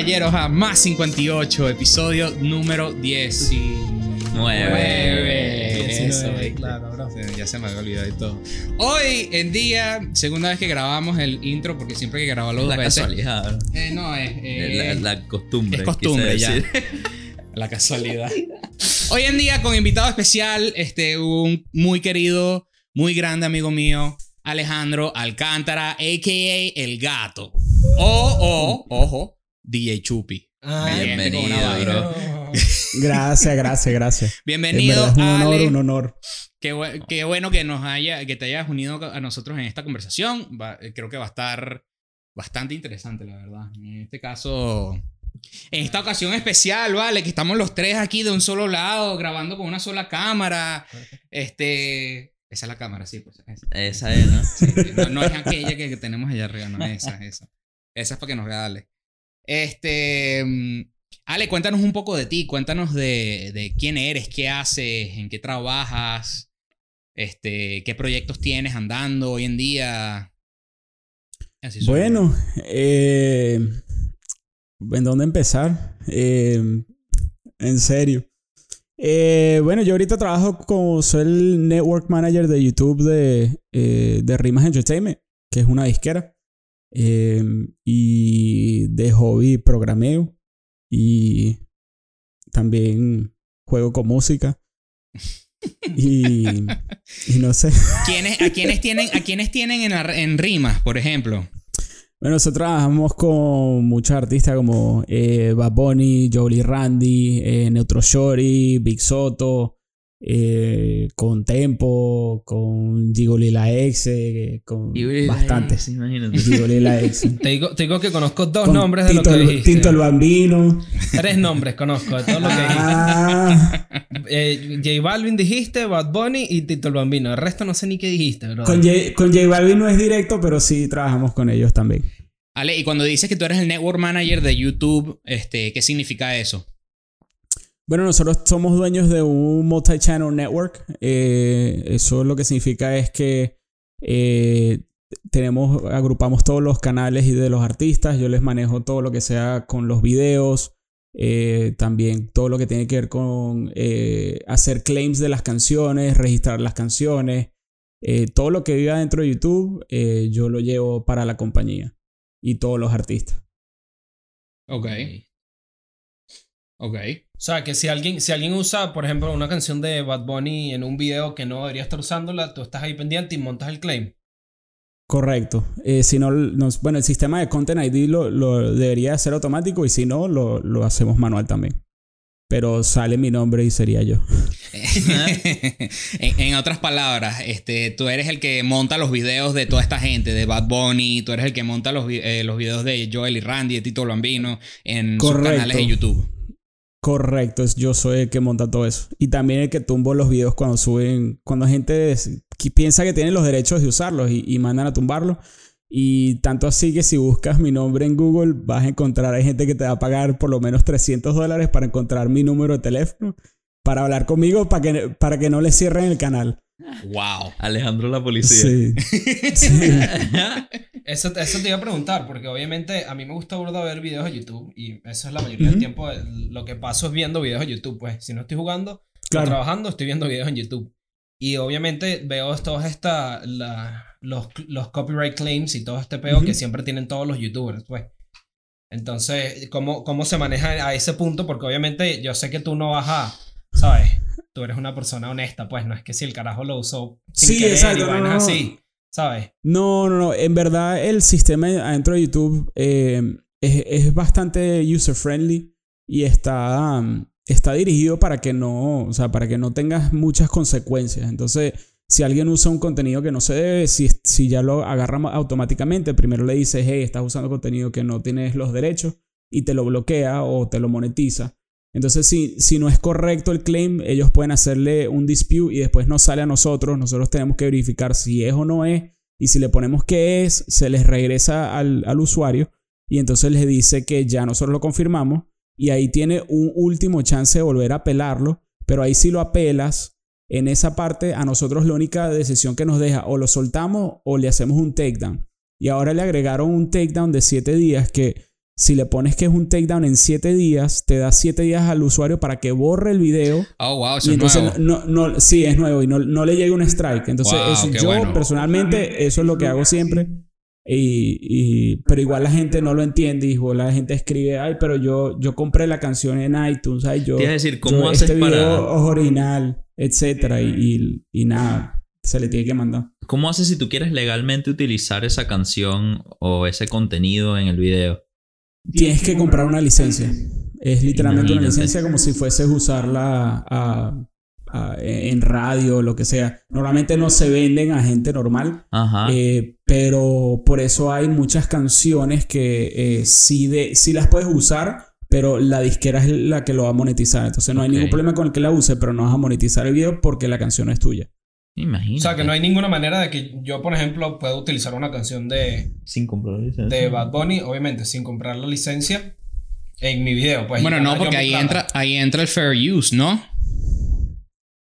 caballeros a Más 58, episodio número 19. Eso, ¿viste? Claro, bro. Ya se me había olvidado y todo. Hoy en día, segunda vez que grabamos el intro, porque siempre hay que grabarlo dos La veces. casualidad. Eh, no, es. eh, la, la costumbre. es costumbre quise ya. decir. La casualidad. Hoy en día, con invitado especial, este, un muy querido, muy grande amigo mío, Alejandro Alcántara, a.k.a. El Gato. O, o, ojo, DJ Chupi. Ay, con una Bienvenido, bro. Gracias, gracias, gracias. En Bienvenido, es un honor, Ale. un honor. Qué, bu- qué bueno que nos haya, que te hayas unido a nosotros en esta conversación. Va- eh, creo que va a estar bastante interesante, la verdad. En este caso, en esta ocasión especial, vale, que estamos los tres aquí de un solo lado, grabando con una sola cámara. Este, esa es la cámara, sí, pues. Esa, Esa es, ¿no? Sí, no, no es aquella que, que tenemos allá arriba, no, esa, esa. Esa es para que nos vea Ale. Este, mm, Ale, cuéntanos un poco de ti, cuéntanos de, de quién eres, qué haces, en qué trabajas, este, qué proyectos tienes andando hoy en día. Así. Bueno, eh, ¿en dónde empezar? Eh, en serio. Eh, bueno, yo ahorita trabajo como soy el network manager de YouTube de, eh, de Rimas Entertainment, que es una disquera. Eh, y de hobby programeo. Y también juego con música. Y, y no sé. ¿Quiénes, a, quiénes tienen, ¿A quiénes tienen en, en rimas, por ejemplo? Bueno, nosotros trabajamos con muchos artistas como eh, Bad Bunny, Jolie Randy, eh, Neutro Shorty, Big Soto, eh, con Tempo, con Gigoli la Ex, eh, con bastantes. Imagínate. Gigoli la Ex. Te digo, te digo que conozco dos Con nombres de Tito, lo que el- dijiste. Tito el Bambino. Tres nombres conozco de todo lo que dijiste. Ah, Eh, J Balvin dijiste, Bad Bunny y Tito el Bambino. El resto no sé ni qué dijiste, bro. con, J, con J Balvin no es directo, pero sí trabajamos con ellos también. Ale, y cuando dices que tú eres el network manager de YouTube, este, ¿qué significa eso? Bueno, nosotros somos dueños de un multi-channel network. Eh, eso lo que significa es que eh, tenemos, agrupamos todos los canales y de los artistas. Yo les manejo todo lo que sea con los videos. eh, también todo lo que tiene que ver con eh, hacer claims de las canciones, registrar las canciones. eh, todo lo que viva dentro de YouTube, eh, yo lo llevo para la compañía y todos los artistas. Ok. Ok. O sea, que si alguien, si alguien usa, por ejemplo, una canción de Bad Bunny en un video que no debería estar usándola, tú estás ahí pendiente y montas el claim. Correcto. Eh, si no, nos- bueno, el sistema de Content ID lo, lo debería hacer automático y si no, lo, lo hacemos manual también. Pero sale mi nombre y sería yo. en, en otras palabras, este, tú eres el que monta los videos de toda esta gente, de Bad Bunny, tú eres el que monta los, eh, los videos de Joel y Randy, de Tito Bambino, en sus Correcto. canales de YouTube. Correcto, yo soy el que monta todo eso. Y también el que tumbo los videos cuando suben, cuando gente piensa que tiene los derechos de usarlos y, y mandan a tumbarlos. Y tanto así que si buscas mi nombre en Google, vas a encontrar, hay gente que te va a pagar por lo menos 300 dólares para encontrar mi número de teléfono, para hablar conmigo, para que, para que no le cierren el canal. Wow. Alejandro la policía. Sí. sí. Eso, eso te iba a preguntar, porque obviamente a mí me gusta burda ver videos de YouTube y eso es la mayoría del Ujú. tiempo. eh, Lo que paso es viendo videos de YouTube. Pues si no estoy jugando o Claro. trabajando, estoy viendo videos en YouTube. Y obviamente veo todos esta, la- los, los copyright claims y todo este peo Ujú. que siempre tienen todos los YouTubers, pues. Entonces, ¿cómo, ¿cómo se maneja a ese punto? Porque obviamente yo sé que tú no vas a, ¿sabes? Tú eres una persona honesta, pues no es que si el carajo lo usó sin Sí, querer exacto, y no, vainas no, no. así, ¿sabes? No, no, no. En verdad, el sistema adentro de YouTube eh, es, es bastante user friendly y está, um, está dirigido para que no, o sea, para que no tengas muchas consecuencias. Entonces, si alguien usa un contenido que no se debe, si, si ya lo agarra automáticamente, primero le dices, hey, estás usando contenido que no tienes los derechos y te lo bloquea o te lo monetiza. Entonces, si, si no es correcto el claim, ellos pueden hacerle un dispute y después nos sale a nosotros. Nosotros tenemos que verificar si es o no es. Y si le ponemos que es, se les regresa al, al usuario. Y entonces les dice que ya nosotros lo confirmamos. Y ahí tiene un último chance de volver a apelarlo. Pero ahí si lo apelas, en esa parte a nosotros la única decisión que nos deja o lo soltamos o le hacemos un takedown. Y ahora le agregaron un takedown de 7 días que si le pones que es un takedown en 7 días, te da 7 días al usuario para que borre el video. Oh, wow, eso Y es entonces nuevo. no, no, sí, es nuevo y no, no le llega un strike. Entonces, Wow, eso, yo bueno. personalmente, eso es lo que hago siempre. Y, y- pero igual la gente no lo entiende y igual la gente escribe, ay, pero yo, yo compré la canción en iTunes, ay, yo, a decir, ¿cómo yo- haces este video para- es original, etcétera, y, y, y nada, se le tiene que mandar. ¿Cómo haces si tú quieres legalmente utilizar esa canción o ese contenido en el video? Tienes que comprar una licencia. Es literalmente una licencia como si fueses usarla a- a- en radio o lo que sea. Normalmente no se venden a gente normal. Ajá. Eh, pero por eso hay muchas canciones que eh, sí, de, sí las puedes usar, pero la disquera es la que lo va a monetizar. Entonces no hay ningún problema con el que la use, pero no vas a monetizar el video porque la canción no es tuya. Imagínate. O sea, que no hay ninguna manera de que yo, por ejemplo, pueda utilizar una canción de, Sin comprar licencia. de Bad Bunny, obviamente, sin comprar la licencia en mi video. Pues, Bueno, no, porque ahí entra, ahí entra el fair use, ¿no?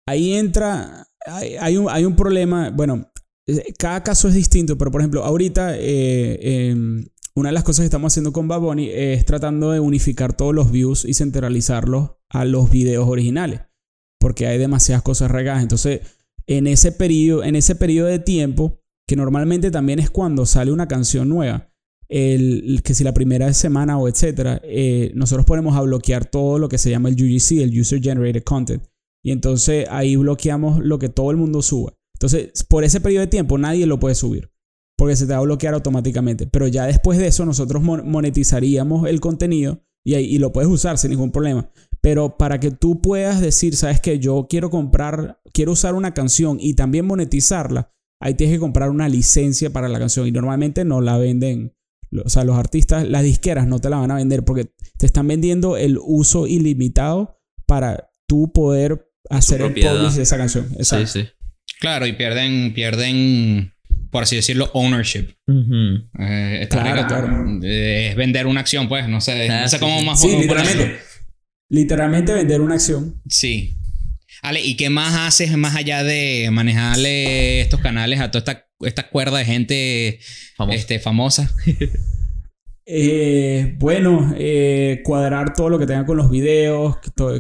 Ahí entra, hay, hay un, hay un problema, bueno, cada caso es distinto, pero por ejemplo, ahorita eh, em, una de las cosas que estamos haciendo con Bad Bunny es tratando de unificar todos los views y centralizarlos a los videos originales, porque hay demasiadas cosas regadas. Entonces, en ese periodo, en ese periodo de tiempo, que normalmente también es cuando sale una canción nueva, el, que si la primera semana o etcétera, eh, nosotros ponemos a bloquear todo lo que se llama el UGC, el User Generated Content. Y entonces ahí bloqueamos lo que todo el mundo suba. Entonces, por ese periodo de tiempo nadie lo puede subir. Porque se te va a bloquear automáticamente. Pero ya después de eso nosotros mon- monetizaríamos el contenido y, ahí, y lo puedes usar sin ningún problema. Pero para que tú puedas decir, sabes que yo quiero comprar, quiero usar una canción y también monetizarla, ahí tienes que comprar una licencia para la canción. Y normalmente no la venden. O sea, los artistas, las disqueras no te la van a vender porque te están vendiendo el uso ilimitado para tú poder hacer el publish de esa canción. Sí, sí. Claro, y pierden, pierden, por así decirlo, ownership. Eh, está Claro, claro. Eh, es vender una acción, pues. No sé, Ah, no sé cómo más Sí, literalmente. ponerlo. Literalmente vender una acción. Sí. Ale, ¿y qué más haces más allá de manejarle estos canales a toda esta, esta cuerda de gente Famoso. este, famosa? Eh, bueno, eh, cuadrar todo lo que tenga con los videos,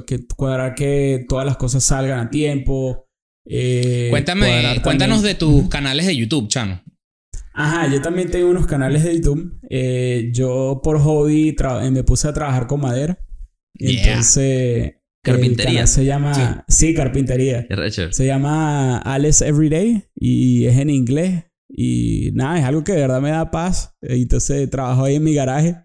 que cuadrar que todas las cosas salgan a tiempo. Eh, Cuéntame, cuéntanos de tus canales de YouTube, Chano. Ajá, yo también tengo unos canales de YouTube. Eh, yo por hobby eh, me puse a trabajar con madera. Yeah. Entonces... Carpintería. el canal se llama... Sí, carpintería. Qué recho. Se llama Alice Everyday y es en inglés. Y nada, es algo que de verdad me da paz. Entonces trabajo ahí en mi garaje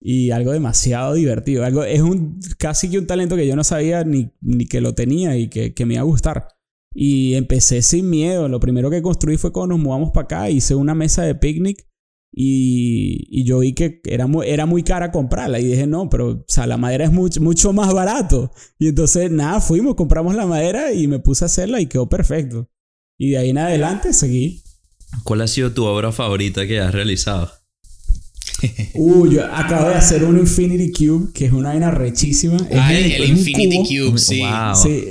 y algo demasiado divertido. Algo, es un casi que un talento que yo no sabía ni, ni que lo tenía y que, que me iba a gustar. Y empecé sin miedo. Lo primero que construí fue cuando nos mudamos para acá. Hice una mesa de picnic y, y yo vi que era muy, era muy cara comprarla. Y dije, no, pero o sea, la madera es mucho, mucho más barato. Y entonces, nada, fuimos, compramos la madera y me puse a hacerla y quedó perfecto. Y de ahí en adelante seguí. ¿Cuál ha sido tu obra favorita que has realizado? Uh, yo acabo de hacer un Infinity Cube, que es una vaina rechísima. Es Ay, un- el es un Infinity cubo. Cube, sí. Wow. Sí,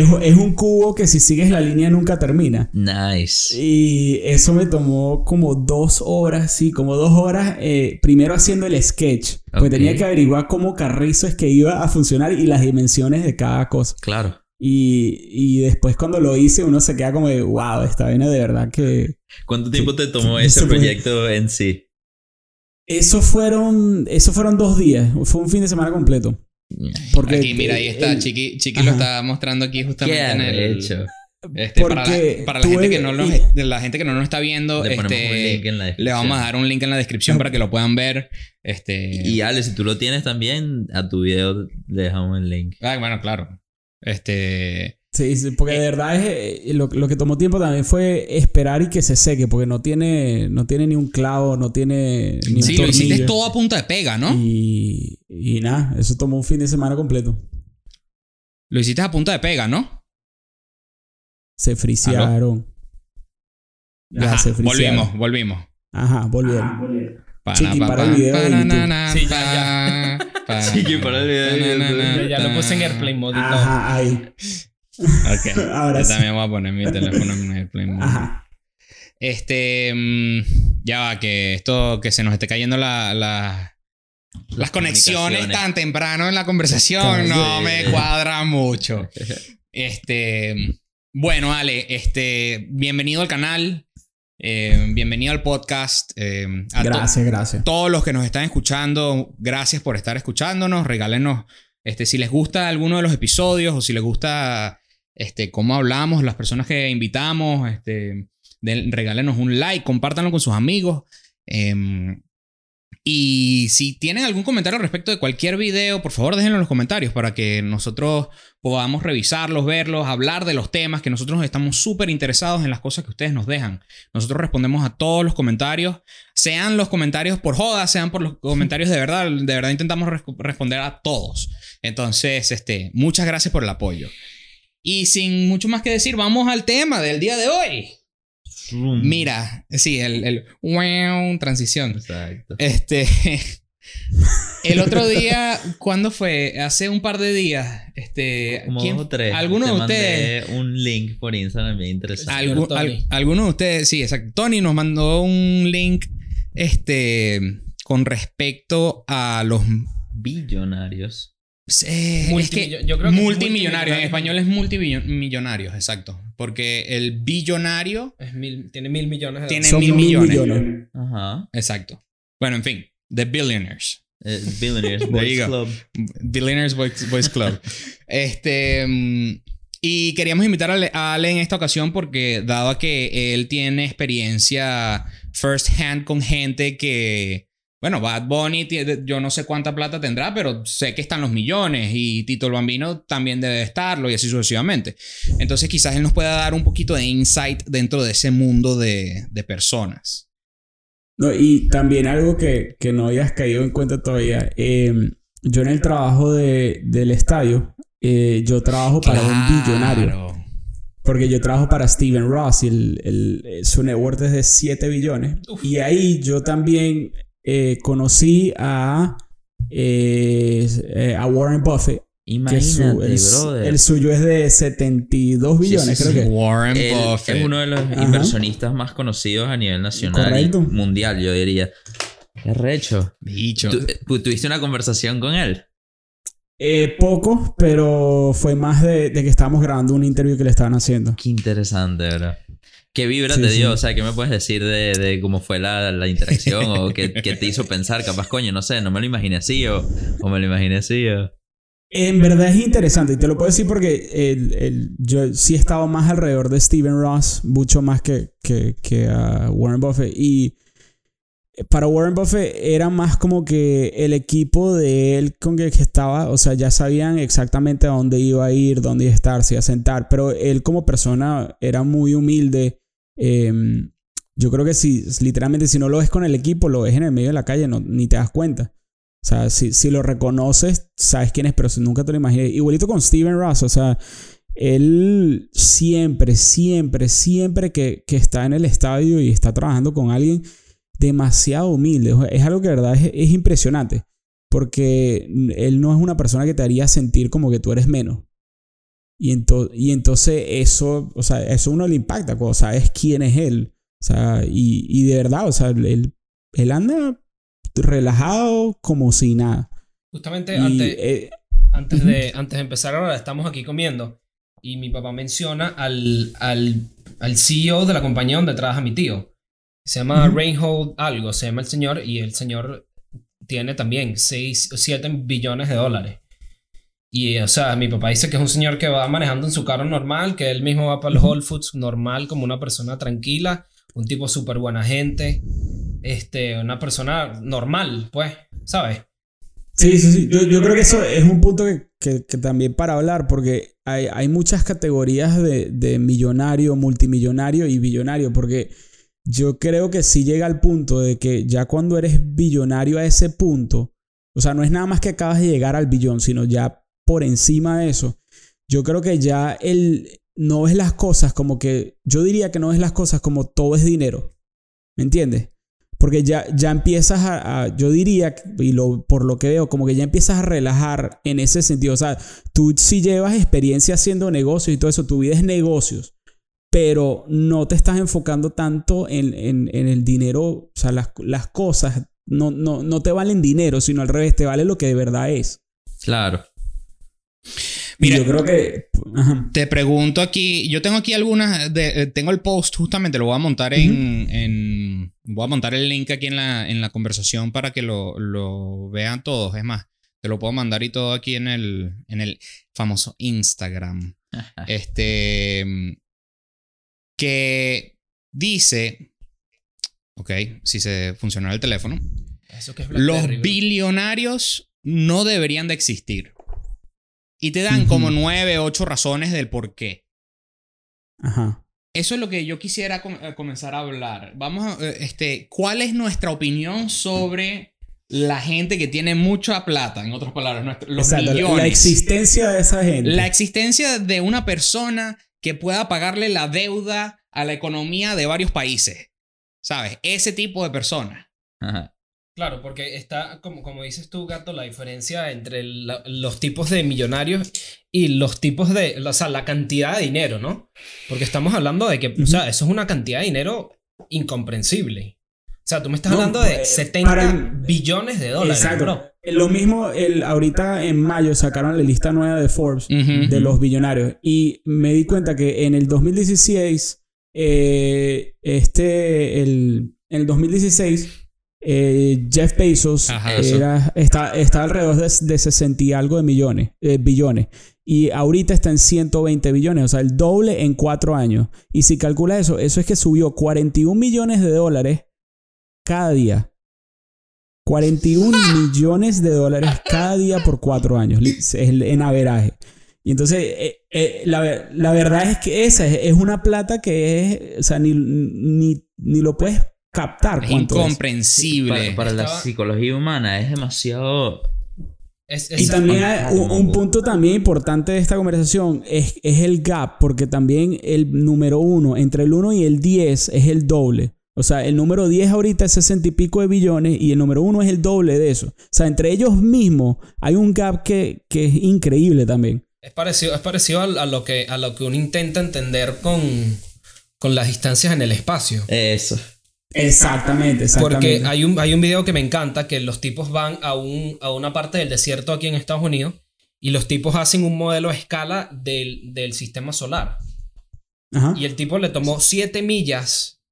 es, es un cubo que si sigues la línea nunca termina. Nice. Y eso me tomó como dos horas, sí, como dos horas, eh, primero haciendo el sketch. Porque Ok. tenía que averiguar cómo carrizo es que iba a funcionar y las dimensiones de cada cosa. Claro. Y, y después cuando lo hice uno se queda como de, wow, esta vaina de verdad que... ¿Cuánto tiempo te tomó ese proyecto en sí? Eso fueron, eso fueron dos días, fue un fin de semana completo. Porque, Aquí, mira, ahí está. el- Chiqui, Chiqui lo está mostrando aquí justamente Qué en el... arrecho. Este, para la, para gente que no lo, la gente que no nos está viendo, Le este, le vamos a dar un link en la descripción para que lo puedan ver. Este, Y Ale, si tú lo tienes también, a tu video le dejamos el link. ah, bueno, claro. Este, Sí, sí, porque de verdad es, eh, lo, lo que tomó tiempo también fue esperar y que se seque, porque no tiene, no tiene ni un clavo, no tiene ni un sí, lo hiciste tornillo. todo a punta de pega, ¿no? Y, y nada, eso tomó un fin de semana completo. Lo hiciste a punta de pega, ¿no? Se frisearon. Ya Ajá, se frisearon. volvimos, volvimos. Ajá, volvieron. Para, Chiqui, pa, para pa, el video de pa, na, YouTube. na, na, Sí, ya, pa, Chiqui, para el video de YouTube. Ya lo puse en pa. Airplane Mode y todo. Ajá, ahí. Ok. Ahora Yo sí. también voy a poner mi teléfono en Airplane Mode. Ajá. Este. mm, ya va, que esto. Que se nos esté cayendo la. la las conexiones tan temprano en la conversación no me cuadra mucho. Este, bueno, Ale, este, bienvenido al canal, eh, bienvenido al podcast. eh, a to- Gracias, gracias. todos los que nos están escuchando, gracias por estar escuchándonos. Regálenos, este, si les gusta alguno de los episodios o si les gusta este, cómo hablamos, las personas que invitamos, este, regálenos un like, compártanlo con sus amigos. Em, y si tienen algún comentario respecto de cualquier video, por favor déjenlo en los comentarios para que nosotros podamos revisarlos, verlos, hablar de los temas, que nosotros estamos súper interesados en las cosas que ustedes nos dejan. Nosotros respondemos a todos los comentarios, sean los comentarios por joda, sean por los comentarios de verdad. De verdad intentamos res- responder a todos. Entonces, este, muchas gracias por el apoyo. Y sin mucho más que decir, vamos al tema del día de hoy. Mira, sí, el, el wow, transición. Exacto. Este. El otro día, ¿cuándo fue? Hace un par de días. Este. Como ¿quién- dos o tres. ¿Alguno Te de mandé ustedes? un link por Instagram bien interesante. algu- señor Tony. al- ¿Alguno de ustedes? Sí, exacto. Tony nos mandó un link. Este. Con respecto a los. Billonarios. Eh, es Multimillo- que yo creo que es multimillonarios. En español es multimillonarios, exacto. Porque el billonario. Es mil- tiene mil millones de Tiene mil mil millones. millones. Ajá. Exacto. Bueno, en fin. The Billionaires. Eh, Billionaires There Boys you go. Club. Billionaires Boys, Boys Club. este. mm, Y queríamos invitar a Ale, en esta ocasión porque, dado a que él tiene experiencia first hand con gente que. Bueno, Bad Bunny, yo no sé cuánta plata tendrá, pero sé que están los millones y Tito el Bambino también debe estarlo y así sucesivamente. Entonces, quizás él nos pueda dar un poquito de insight dentro de ese mundo de, de personas. No, y también algo que, que no hayas caído en cuenta todavía. eh, yo en el trabajo de, del estadio, eh, yo trabajo para un billonario. Porque yo trabajo para Steven Ross y el, el- su net worth es de 7 billones. Y ahí yo también eh, conocí a, eh, eh, a Warren Buffett. Que su- Imagínate, el, brother. el suyo es de 72 Sí, billones, sí, creo sí. que. Warren Él Buffett. es uno de los Ajá. inversionistas más conocidos a nivel nacional Correcto. y mundial, yo diría. Qué recho. Bicho. ¿Tú, eh, ¿Tuviste una conversación con él? Eh, poco, pero fue más de, de que estábamos grabando un interview que le estaban haciendo. Qué interesante, ¿verdad? ¿Qué vibra Sí, te sí. dio? O sea, ¿qué me puedes decir de, de cómo fue la, la interacción? ¿O qué, qué te hizo pensar? Capaz, coño, no sé, no me lo imaginé así o, o me lo imaginé así o... En verdad es interesante y te lo puedo decir porque el- el- yo sí he estado más alrededor de Steven Ross, mucho más que, que, que a Warren Buffett. Y para Warren Buffett era más como que el equipo de él con el que estaba, o sea, ya sabían exactamente a dónde iba a ir, dónde iba a estar, se iba a sentar, pero él como persona era muy humilde. Eh, yo creo que si literalmente si no lo ves con el equipo, lo ves en el medio de la calle, no, ni te das cuenta. O sea, si, si lo reconoces, sabes quién es, pero nunca te lo imaginé. Igualito con Steven Ross, o sea, él siempre, siempre, siempre que, que está en el estadio y está trabajando con alguien, demasiado humilde. Es algo que verdad es impresionante. Porque él no es una persona que te haría sentir como que tú eres menos. Y, ento- y entonces eso, o sea, eso uno le impacta cuando sabes quién es él. O sea, y, y de verdad, o sea, él, él anda relajado como si nada. Justamente Y, antes, eh, antes, de, antes de empezar ahora, estamos aquí comiendo y mi papá menciona al, al, al CEO de la compañía donde trabaja mi tío. Se llama Ujú. Reinhold algo, se llama el señor y el señor tiene también 6 o 7 billones de dólares. Y, o sea, mi papá dice que es un señor que va manejando en su carro normal, que él mismo va para los Whole Foods normal, como una persona tranquila, un tipo súper buena gente, este, una persona normal, pues, ¿sabes? Sí, sí, sí. Yo, yo creo que eso es un punto que, que- que también para hablar, porque hay, hay muchas categorías de, de millonario, multimillonario y billonario, porque yo creo que sí llega al punto de que ya cuando eres billonario a ese punto, o sea, no es nada más que acabas de llegar al billón, sino ya por encima de eso, yo creo que ya el, no ves las cosas como que, yo diría que no ves las cosas como todo es dinero, ¿me entiendes? Porque ya, ya empiezas a, yo diría, y lo, por lo que veo, como que ya empiezas a relajar en ese sentido. O sea, tú sí llevas experiencia haciendo negocios y todo eso, tu vida es negocios, pero no te estás enfocando tanto en, en- en el dinero, o sea, las, las cosas no, no, no te valen dinero, sino al revés, te vale lo que de verdad es. Claro. Mira, yo creo que... ajá. Te pregunto aquí, yo tengo aquí algunas, de- eh, tengo el post justamente, lo voy a montar en, en- voy a montar el link aquí en la, en la conversación para que lo, lo vean todos, es más, te lo puedo mandar y todo aquí en el, en el famoso Instagram, este, que dice, ok, si se funciona el teléfono, Eso que es los billonarios no deberían de existir. Y te dan como nueve, ocho razones del por qué. Ajá. Eso es lo que yo quisiera com- eh, comenzar a hablar. Vamos a, eh, este, ¿cuál es nuestra opinión sobre la gente que tiene mucha plata? En otras palabras, nuestro- los Exacto, la- millones. La existencia de esa gente. La existencia de una persona que pueda pagarle la deuda a la economía de varios países. ¿Sabes? Ese tipo de personas. Ajá. Claro, porque está, como, como dices tú, Gato, la diferencia entre la- los tipos de millonarios y los tipos de, o sea, la cantidad de dinero, ¿no? Porque estamos hablando de que, o sea, eso es una cantidad de dinero incomprensible. O sea, tú me estás No, hablando de eh, 70 para- billones de dólares, Exacto. bro. Lo mismo, el, ahorita en mayo sacaron la lista nueva de Forbes de los billonarios y me di cuenta que en el 2016, eh, este, el, en el 2016, eh, Jeff Bezos Ajá, era, está, está alrededor de, de 60 y algo de millones, eh, billones. Y ahorita está en 120 billones, o sea, el doble en cuatro años. Y si calcula eso, eso es que subió 41 millones de dólares cada día. 41 millones de dólares cada día por cuatro años, en averaje. Y entonces, eh, eh, la, la verdad es que esa es, es una plata que es, o sea, ni, ni, ni lo puedes captar. Es cuánto es. incomprensible. Para, para la psicología humana es demasiado. Es, Y también hay un, un punto también importante de esta conversación es, es el gap, porque también el número uno, entre el 1 y el 10 es el doble. O sea, el número 10 ahorita es 60 y pico de billones y el número 1 es el doble de eso. O sea, entre ellos mismos hay un gap que, que es increíble también. es parecido, es parecido a, a lo que, a lo que uno intenta entender con, con las distancias en el espacio. Eso. Exactamente, exactamente. Porque hay un, hay un video que me encanta que los tipos van a, un, a una parte del desierto aquí en Estados Unidos y los tipos hacen un modelo a escala del, del sistema solar. Ajá. Y el tipo le tomó 7 millas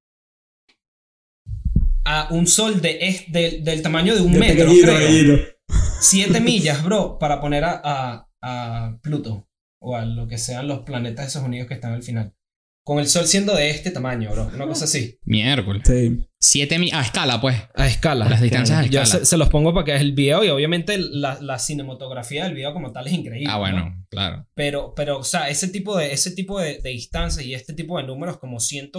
a un sol de, es- del- del tamaño de un De metro, pequeñito, creo. pequeñito. 7 millas, bro, para poner a, a, a Pluto o a lo que sean los planetas esos unidos que están al final. Con el sol siendo de este tamaño, bro. Una cosa así. Miércoles. Sí. Siete mi- a escala, pues. A escala. Las distancias a escala. se, se los pongo para que es el video y obviamente la, la cinematografía del video como tal es increíble. Ah, ¿no? bueno, claro. Pero, pero, o sea, ese tipo de, ese tipo de, de distancias y este tipo de números como 100,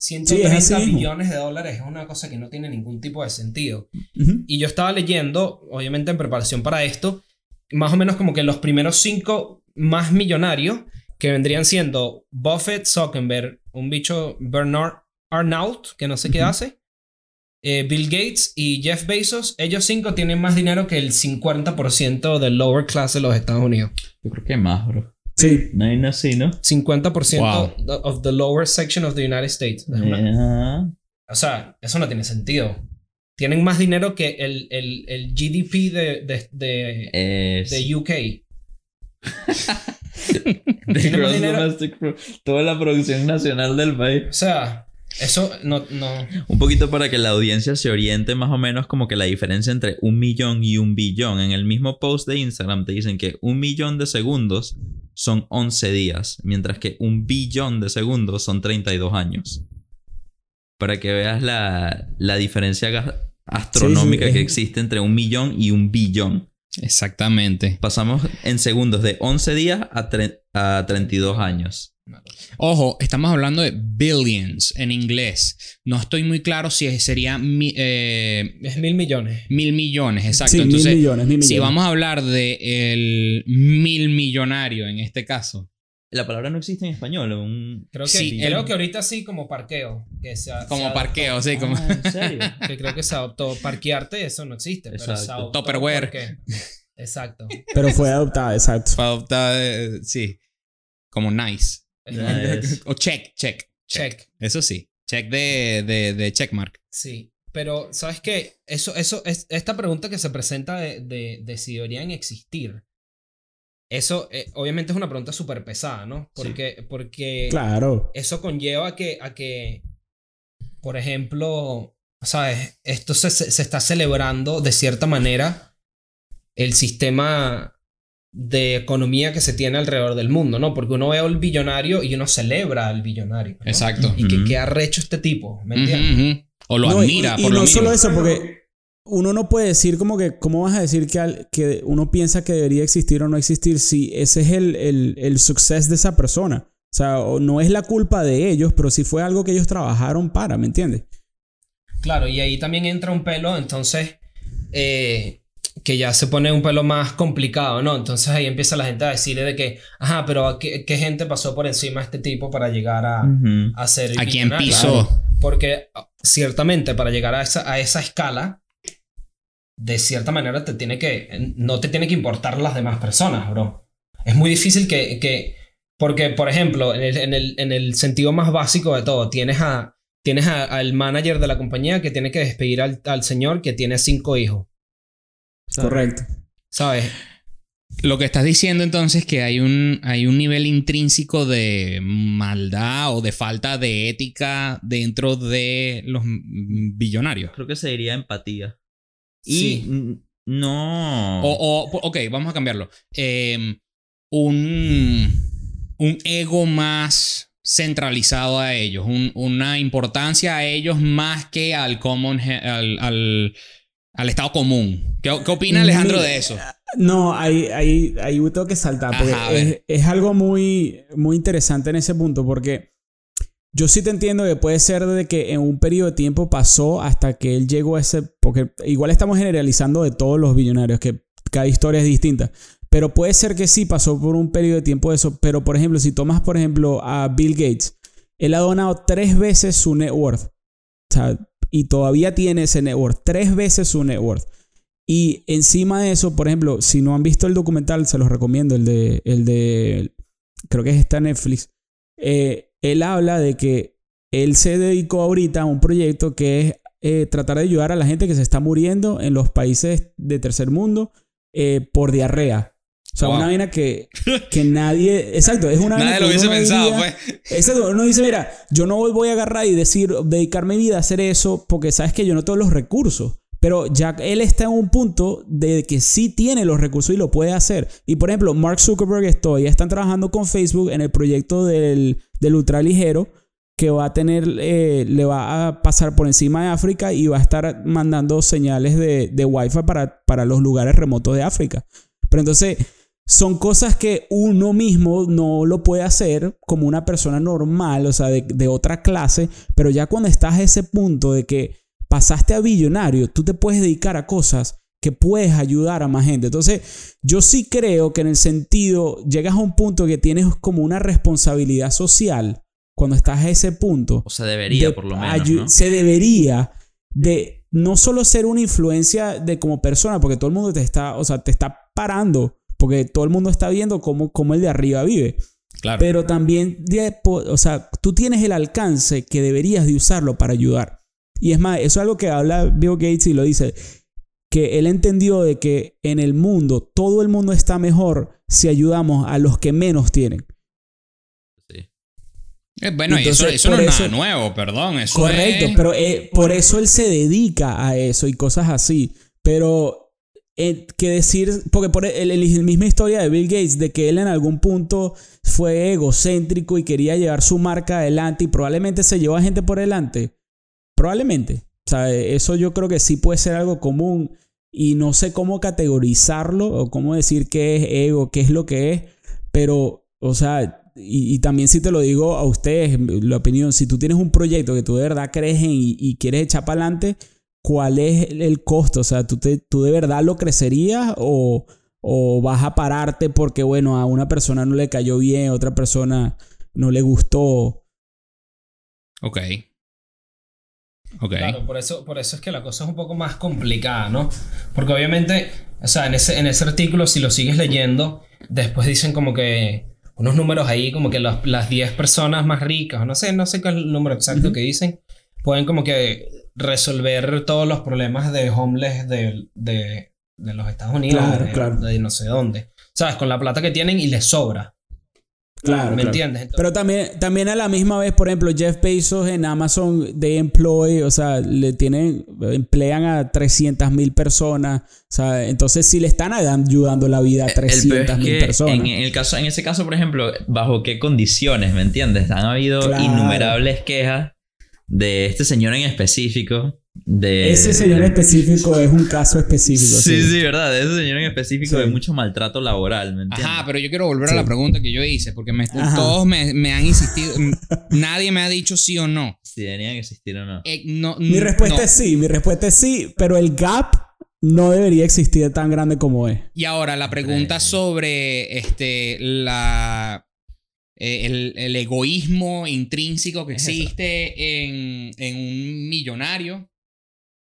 Sí, es 130 así mismo. billones de dólares es una cosa que no tiene ningún tipo de sentido. Y yo estaba leyendo, obviamente en preparación para esto, más o menos como que los primeros cinco más millonarios, que vendrían siendo Buffett, Zuckerberg, un bicho Bernard Arnault, que no sé qué hace, eh, Bill Gates y Jeff Bezos, ellos cinco tienen más dinero que el 50% del lower class de los Estados Unidos. Yo creo que más, bro. Sí. No hay así, ¿no? 50% Wow. of the lower section of the United States. O sea, eso no tiene sentido. Tienen más dinero que el, el, el GDP de, de, de, de UK. gross dinero. domestic Toda la producción nacional del país. O sea, eso no, no. Un poquito para que la audiencia se oriente más o menos como que la diferencia entre un millón y un billón. En el mismo post de Instagram te dicen que un millón de segundos son 11 días, mientras que un billón de segundos son 32 años. Para que veas la, la diferencia astronómica Sí, sí, que es- existe entre un millón y un billón. Exactamente. Pasamos en segundos de 11 días a, tre- a 32 años. Ojo, estamos hablando de billions en inglés. No estoy muy claro si sería mi- eh, Es mil millones. mil millones, exacto. Sí, Entonces, mil millones, mil millones. si vamos a hablar de el mil millonario en este caso, La palabra no existe en español. Un... Creo que, Sí, creo el- que ahorita sí como parqueo. Que se ha- se como adoptó. parqueo, sí, como Ah, ¿En serio? Que creo que se adoptó. Parquearte, eso no existe. Pero se Exacto. adoptó Tupperware. porque- Exacto. Pero fue adoptada, exacto. fue adoptada, eh, sí, como nice. Nice. o check, check, Check. Eso sí, check de, de, de checkmark. Sí. pero, ¿sabes qué? Eso, eso, es, esta pregunta que se presenta de, de, de si deberían existir, eso eh, obviamente es una pregunta súper pesada, ¿no? Porque, porque Claro. eso conlleva que, a que, por ejemplo, ¿sabes? Esto se, se, se está celebrando de cierta manera el sistema de economía que se tiene alrededor del mundo, ¿no? Porque uno ve al billonario y uno celebra al billonario. ¿no? Exacto. Y que, Ujú. que ha recho este tipo, ¿me entiendes? O lo No, y- admira, y, por no lo solo mínimo. eso, porque uno no puede decir como que, ¿cómo vas a decir que, al- que uno piensa que debería existir o no existir si ese es el, el, el success de esa persona? O sea, o no es la culpa de ellos, pero sí fue algo que ellos trabajaron para, ¿me entiendes? Claro, y ahí también entra un pelo, entonces, eh, que ya se pone un pelo más complicado, ¿no? Entonces ahí empieza la gente a decirle de que, ajá, pero ¿qué, qué gente pasó por encima de este tipo para llegar a, Ujú. a ser ¿A quién pisó? Porque ah, ciertamente para llegar a esa, a esa escala, de cierta manera te tiene que, no te tiene que importar las demás personas, bro. Es muy difícil que, que porque, por ejemplo, en el, en, el, en el sentido más básico de todo, tienes a tienes a- al manager de la compañía que tiene que despedir al, al señor que tiene cinco hijos, Correcto. ¿sabes? Lo que estás diciendo entonces es que hay un, hay un nivel intrínseco de maldad o de falta de ética dentro de los billonarios. Creo que se diría empatía. Y Sí. no. O, o- ok, vamos a cambiarlo. Eh, un, un ego más centralizado a ellos, un- una importancia a ellos más que al common, al, al, al estado común. ¿Qué, qué opina Alejandro de eso? No, ahí, ahí, ahí tengo que saltar. Porque Ajá, es, es algo muy, muy interesante en ese punto. Porque yo sí te entiendo que puede ser de que en un periodo de tiempo pasó hasta que él llegó a ese. Porque igual estamos generalizando de todos los billonarios, que cada historia es distinta. Pero puede ser que sí pasó por un periodo de tiempo eso. Pero por ejemplo, si tomas, por ejemplo, a Bill Gates, él ha donado tres veces su net worth. O sea, y todavía tiene ese net worth. Tres veces su net worth. Y encima de eso, por ejemplo, si no han visto el documental, se los recomiendo, el de, el de creo que está en Netflix. Eh, él habla de que él se dedicó ahorita a un proyecto que es eh, tratar de ayudar a la gente que se está muriendo en los países de tercer mundo eh, por diarrea. O sea, Wow. una vaina que, que nadie... Exacto, es una vaina Nadie que lo hubiese pensado, diría- pues. Exacto, uno dice, mira, yo no voy a agarrar y decir, dedicar mi vida a hacer eso porque sabes que yo no tengo los recursos. Pero ya él está en un punto de que sí tiene los recursos y lo puede hacer. Y por ejemplo, Mark Zuckerberg estoy, están trabajando con Facebook en el proyecto del, del ultraligero que va a tener, eh, le va a pasar por encima de África y va a estar mandando señales de, de Wi-Fi para, para los lugares remotos de África. Pero entonces, son cosas que uno mismo no lo puede hacer como una persona normal, o sea, de, de otra clase, pero ya cuando estás a ese punto de que pasaste a billonario, tú te puedes dedicar a cosas que puedes ayudar a más gente. Entonces, yo sí creo que en el sentido, llegas a un punto que tienes como una responsabilidad social cuando estás a ese punto. O sea, debería de por lo menos. ¿no? Se debería de no solo ser una influencia de como persona, porque todo el mundo te está, o sea, te está parando, porque todo el mundo está viendo cómo, cómo el de arriba vive. Claro. Pero también, de o sea, tú tienes el alcance que deberías de usarlo para ayudar. Y es más, eso es algo que habla Bill Gates y lo dice, que él entendió de que en el mundo todo el mundo está mejor si ayudamos a los que menos tienen. Sí. Eh, bueno, Entonces, eso, eso no es eso- nada nuevo, perdón. Eso Correcto, es- pero eh, por eso él se dedica a eso y cosas así. Pero eh, que decir, porque por el, el- el misma historia de Bill Gates, de que él en algún punto fue egocéntrico y quería llevar su marca adelante y probablemente se llevó a gente por delante. Probablemente. O sea, eso yo creo que sí puede ser algo común y no sé cómo categorizarlo o cómo decir qué es ego, qué es lo que es, pero, o sea, y, también si te lo digo a ustedes, la opinión, si tú tienes un proyecto que tú de verdad crees en y, y quieres echar para adelante, ¿cuál es el, costo? O sea, ¿tú, ¿tú de verdad lo crecerías o, o vas a pararte porque, bueno, a una persona no le cayó bien, a otra persona no le gustó? Ok. Ok. Claro, por eso, por eso es que la cosa es un poco más complicada, ¿no? Porque obviamente, o sea, en ese, en ese artículo, si lo sigues leyendo, después dicen como que unos números ahí, como que las, las 10 personas más ricas, no sé, no sé qué es el número exacto que dicen, pueden como que resolver todos los problemas de homeless de, de, de los Estados Unidos, Claro, de, claro. de no sé dónde. ¿Sabes? Con la plata que tienen y les sobra. Claro, ¿Me claro. entiendes? Entonces- Pero también, también a la misma vez, por ejemplo, Jeff Bezos en Amazon de employ, o sea, le tienen, emplean a 300 mil personas, o sea, entonces sí le están ayudando la vida a El peor 300 es mil que personas. en, el caso, en ese caso, por ejemplo, ¿bajo qué condiciones? ¿Me entiendes? Han habido Claro. innumerables quejas de este señor en específico. De, Ese señor específico es un caso específico. Sí, sí, verdad. De ese señor en específico Sí. de mucho maltrato laboral, ¿me entiendes? Ajá, pero yo quiero volver Sí. a la pregunta que yo hice, porque me- todos me, me han insistido, nadie me ha dicho sí o no. Si deberían existir o no. Eh, no Mi respuesta no. es sí, mi respuesta es sí, pero el gap no debería existir tan grande como es. Y ahora la pregunta Eh. sobre este la eh, el, el egoísmo intrínseco que existe en, en un millonario.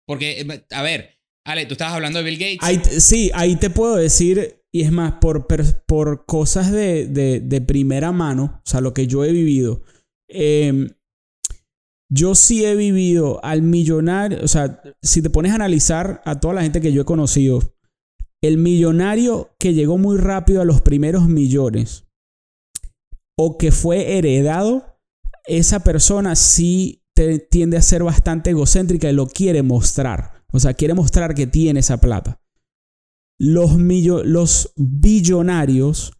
Porque, eh, a ver, Ale, tú estabas hablando de Bill Gates. Sí, ahí te puedo decir, y es más, por, por cosas de, de- de primera mano, o sea, lo que yo he vivido, eh, yo sí he vivido al millonario, o sea, si te pones a analizar a toda la gente que yo he conocido, el millonario que llegó muy rápido a los primeros millones o que fue heredado, esa persona sí te- tiende a ser bastante egocéntrica y lo quiere mostrar. O sea, quiere mostrar que tiene esa plata. Los, millo- los billonarios,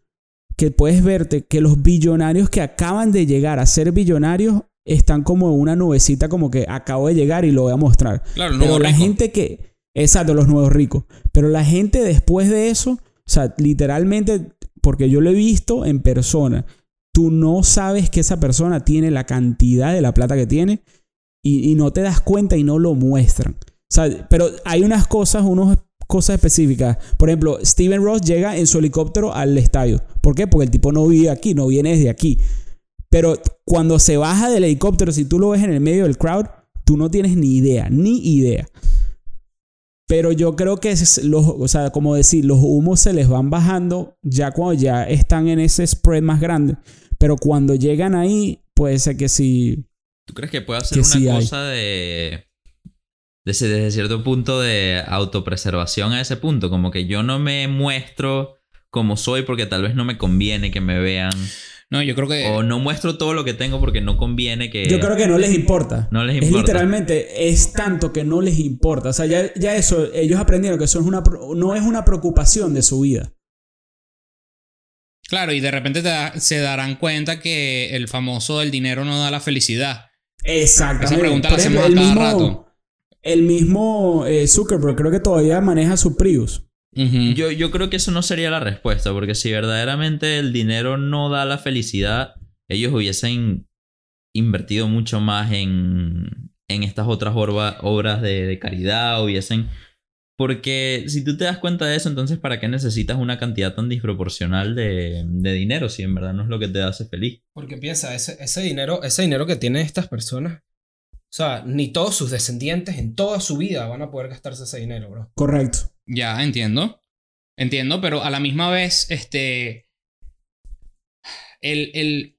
que puedes verte que los billonarios que acaban de llegar a ser billonarios están como en una nubecita como que acabo de llegar y lo voy a mostrar. claro, Pero la gente que. Exacto, los nuevos ricos. Pero la gente después de eso, o sea, literalmente, porque yo lo he visto en persona, tú no sabes que esa persona tiene la cantidad de la plata que tiene y, no te das cuenta y no lo muestran. O sea, pero hay unas cosas, unas cosas específicas. Por ejemplo, Steven Ross llega en su helicóptero al estadio. ¿Por qué? Porque el tipo no vive aquí, no viene desde aquí. Pero cuando se baja del helicóptero, si tú lo ves en el medio del crowd, tú no tienes ni idea, ni idea. Pero yo creo que los, o sea, como decir, los humos se les van bajando ya cuando ya están en ese spread más grande. Pero cuando llegan ahí, puede ser que sí. ¿Tú crees que puede hacer Que una sí hay. cosa de, desde, desde cierto punto de autopreservación a ese punto? Como que yo no me muestro como soy porque tal vez no me conviene que me vean. No, yo creo que. O no muestro todo lo que tengo porque no conviene que... Yo creo que no les importa. No les Es importa. literalmente, es tanto que no les importa. O sea, ya, ya eso, ellos aprendieron que eso es una, pro- no es una preocupación de su vida. Claro, y de repente te da- se darán cuenta que el famoso del dinero no da la felicidad. Exactamente. Esa pregunta la hacemos a el cada mismo- rato. El mismo eh, Zuckerberg creo que todavía maneja su Prius. Yo, yo creo que eso no sería la respuesta, porque si verdaderamente el dinero no da la felicidad, ellos hubiesen invertido mucho más en, en estas otras orba- obras de, de caridad, hubiesen... Porque si tú te das cuenta de eso, entonces ¿para qué necesitas una cantidad tan desproporcional de, de dinero si en verdad no es lo que te hace feliz? Porque piensa, ese, ese dinero, ese dinero que tienen estas personas, o sea, ni todos sus descendientes en toda su vida van a poder gastarse ese dinero, bro. Correcto. Ya, entiendo. Entiendo, pero a la misma vez, este. El. el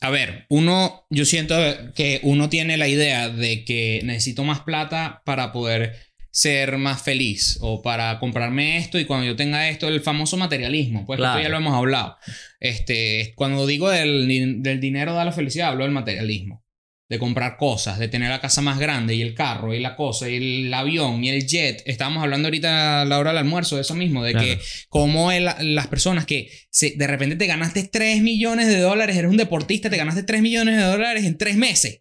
a ver, uno. Yo siento que uno tiene la idea de que necesito más plata para poder ser más feliz o para comprarme esto y cuando yo tenga esto, el famoso materialismo, pues Claro. esto ya lo hemos hablado. Este, cuando digo del, del dinero da la felicidad, hablo del materialismo. De comprar cosas, de tener la casa más grande y el carro y la cosa y el avión y el jet. Estábamos hablando ahorita a la hora del almuerzo de eso mismo, de Claro. que como el- las personas que se- de repente te ganaste 3 millones de dólares, eres un deportista, te ganaste 3 millones de dólares en 3 meses.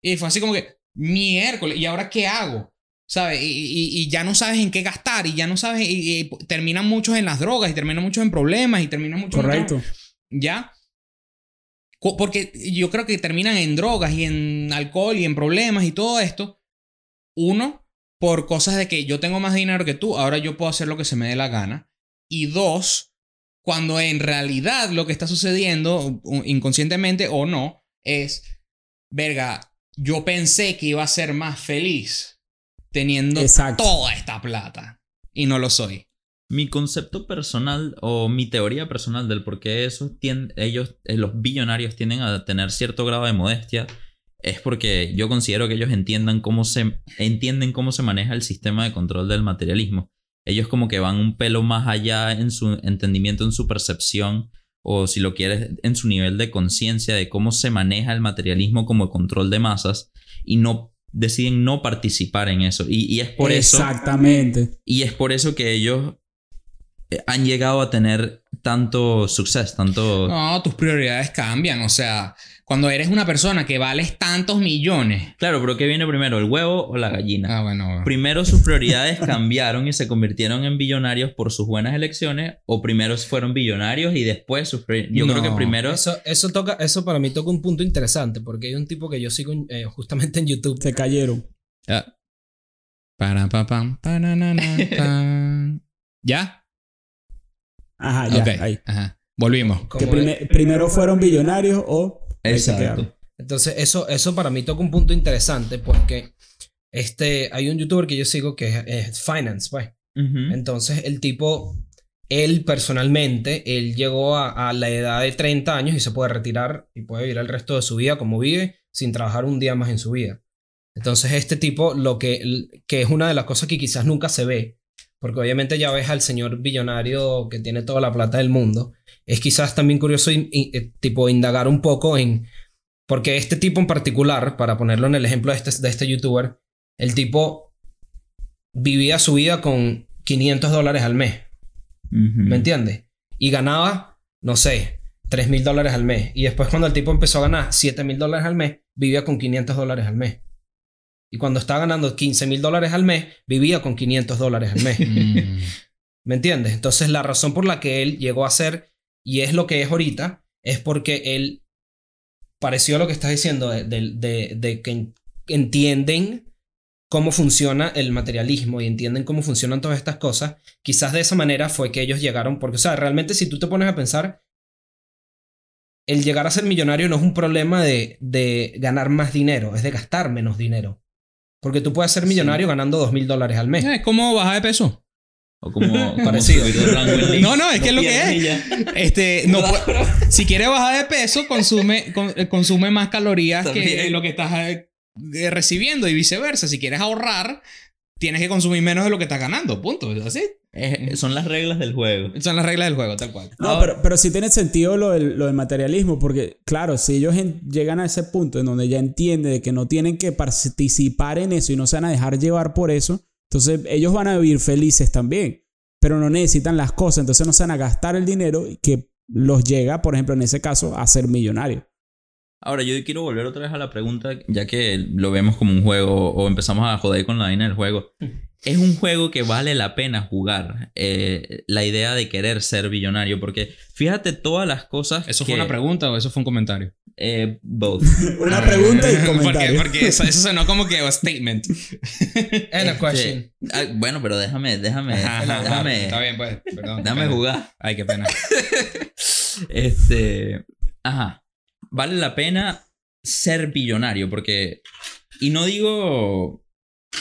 Y fue así como que, miércoles, ¿y ahora qué hago? ¿Sabes? Y, y- y ya no sabes en qué gastar y ya no sabes, y, y terminan muchos en las drogas y terminan muchos en problemas y terminan muchos en- Correcto. ¿Ya? Co- Porque yo creo que terminan en drogas y en alcohol y en problemas y todo esto. Uno, por cosas de que yo tengo más dinero que tú, ahora yo puedo hacer lo que se me dé la gana. Y dos, cuando en realidad lo que está sucediendo, inconscientemente o no, es, verga, yo pensé que iba a ser más feliz teniendo Exacto. toda esta plata. Y no lo soy. Mi concepto personal o mi teoría personal del por qué esos ellos, eh, los billonarios tienden a tener cierto grado de modestia, es porque yo considero que ellos entiendan cómo se, entienden cómo se maneja el sistema de control del materialismo. Ellos como que van un pelo más allá en su entendimiento, en su percepción, o si lo quieres, en su nivel de conciencia de cómo se maneja el materialismo como control de masas y no deciden no participar en eso. Y, y es por eso... Exactamente. Y es por eso que ellos han llegado a tener tanto suceso, tanto... No, tus prioridades cambian. O sea, cuando eres una persona que vales tantos millones. Claro, pero ¿qué viene primero, el huevo o la gallina? Ah, bueno. Primero sus prioridades cambiaron y se convirtieron en billonarios por sus buenas elecciones o primero fueron billonarios y después sus yo creo No, que primero Eso, eso, toca, eso para mí toca un punto interesante porque hay un tipo que yo sigo eh, justamente en YouTube. Se cayeron. Ya. Para, pa, pam, pa, na, na, na, pa. ¿Ya? Ajá, ya, ok. ahí. Ajá. Volvimos. Que primero fueron billonarios o... exacto. Entonces, eso, eso para mí toca un punto interesante porque este, hay un youtuber que yo sigo que es, es Finance, pues. Entonces, el tipo, él personalmente, él llegó a, a la edad de 30 años y se puede retirar y puede vivir el resto de su vida como vive sin trabajar un día más en su vida. Entonces, este tipo, lo que, que es una de las cosas que quizás nunca se ve, porque obviamente ya ves al señor billonario que tiene toda la plata del mundo, es quizás también curioso in- in- eh, tipo indagar un poco en, porque este tipo en particular, para ponerlo en el ejemplo de este, de este youtuber, el tipo vivía su vida con 500 dólares al mes. ¿me entiendes? Y ganaba, no sé, 3 mil dólares al mes. Y después cuando el tipo empezó a ganar 7 mil dólares al mes, vivía con 500 dólares al mes. Y cuando estaba ganando 15 mil dólares al mes, vivía con 500 dólares al mes. Mm. ¿Me entiendes? Entonces la razón por la que él llegó a ser y es lo que es ahorita es porque él pareció a lo que estás diciendo de, de- de- de que en- entienden cómo funciona el materialismo y entienden cómo funcionan todas estas cosas. Quizás de esa manera fue que ellos llegaron, porque o sea, realmente si tú te pones a pensar, el llegar a ser millonario no es un problema de, de ganar más dinero, es de gastar menos dinero. Porque tú puedes ser millonario ganando dos mil dólares al mes. Es como bajar de peso. O como, como Parecido. rango. No, no, es que es lo que es. Este, no si quieres bajar de peso, consume, con- eh, consume más calorías que lo que estás eh, eh, recibiendo y viceversa. Si quieres ahorrar, tienes que consumir menos de lo que estás ganando. Punto. ¿Es así? Es- son las reglas del juego. Son las reglas del juego, tal cual. No, Ahora- pero, pero sí tiene sentido lo del, lo del materialismo, porque claro, si ellos en- llegan a ese punto en donde ya entienden de que no tienen que participar en eso y no se van a dejar llevar por eso, entonces ellos van a vivir felices también, pero no necesitan las cosas, entonces no se van a gastar el dinero que los llega, por ejemplo, en ese caso, a ser millonarios. Ahora, yo quiero volver otra vez a la pregunta, ya que lo vemos como un juego o empezamos a joder con la vaina del juego. Es un juego que vale la pena jugar. eh, la idea de querer ser billonario, porque fíjate todas las cosas. ¿Eso que, fue una pregunta o eso fue un comentario? eh, both. Una pregunta y comentario. porque eso, eso sonó como que a statement. And a question. Este, ah, bueno, pero déjame, déjame, Ajá, ajá, déjame, Está bien, pues. Perdón. déjame pena. jugar. Ay, qué pena. Este. Ajá. Vale la pena ser billonario porque. Y no digo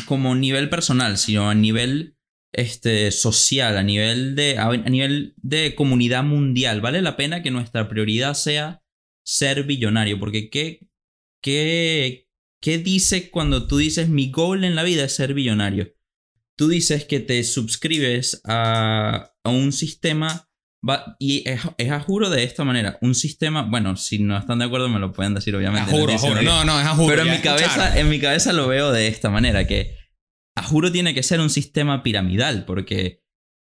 como nivel personal, sino a nivel este, social, a nivel, de, a, nivel de comunidad mundial. Vale la pena que nuestra prioridad sea ser billonario. Porque ¿qué, qué, qué dice cuando tú dices mi goal en la vida es ser billonario? Tú dices que te suscribes a, a un sistema Va- y es, es a juro de esta manera. Un sistema, bueno, si no están de acuerdo me lo pueden decir, A obviamente. juro, no a juro. No, no, es a juro. Pero en mi, cabeza, en mi cabeza lo veo de esta manera, que a juro tiene que ser un sistema piramidal, porque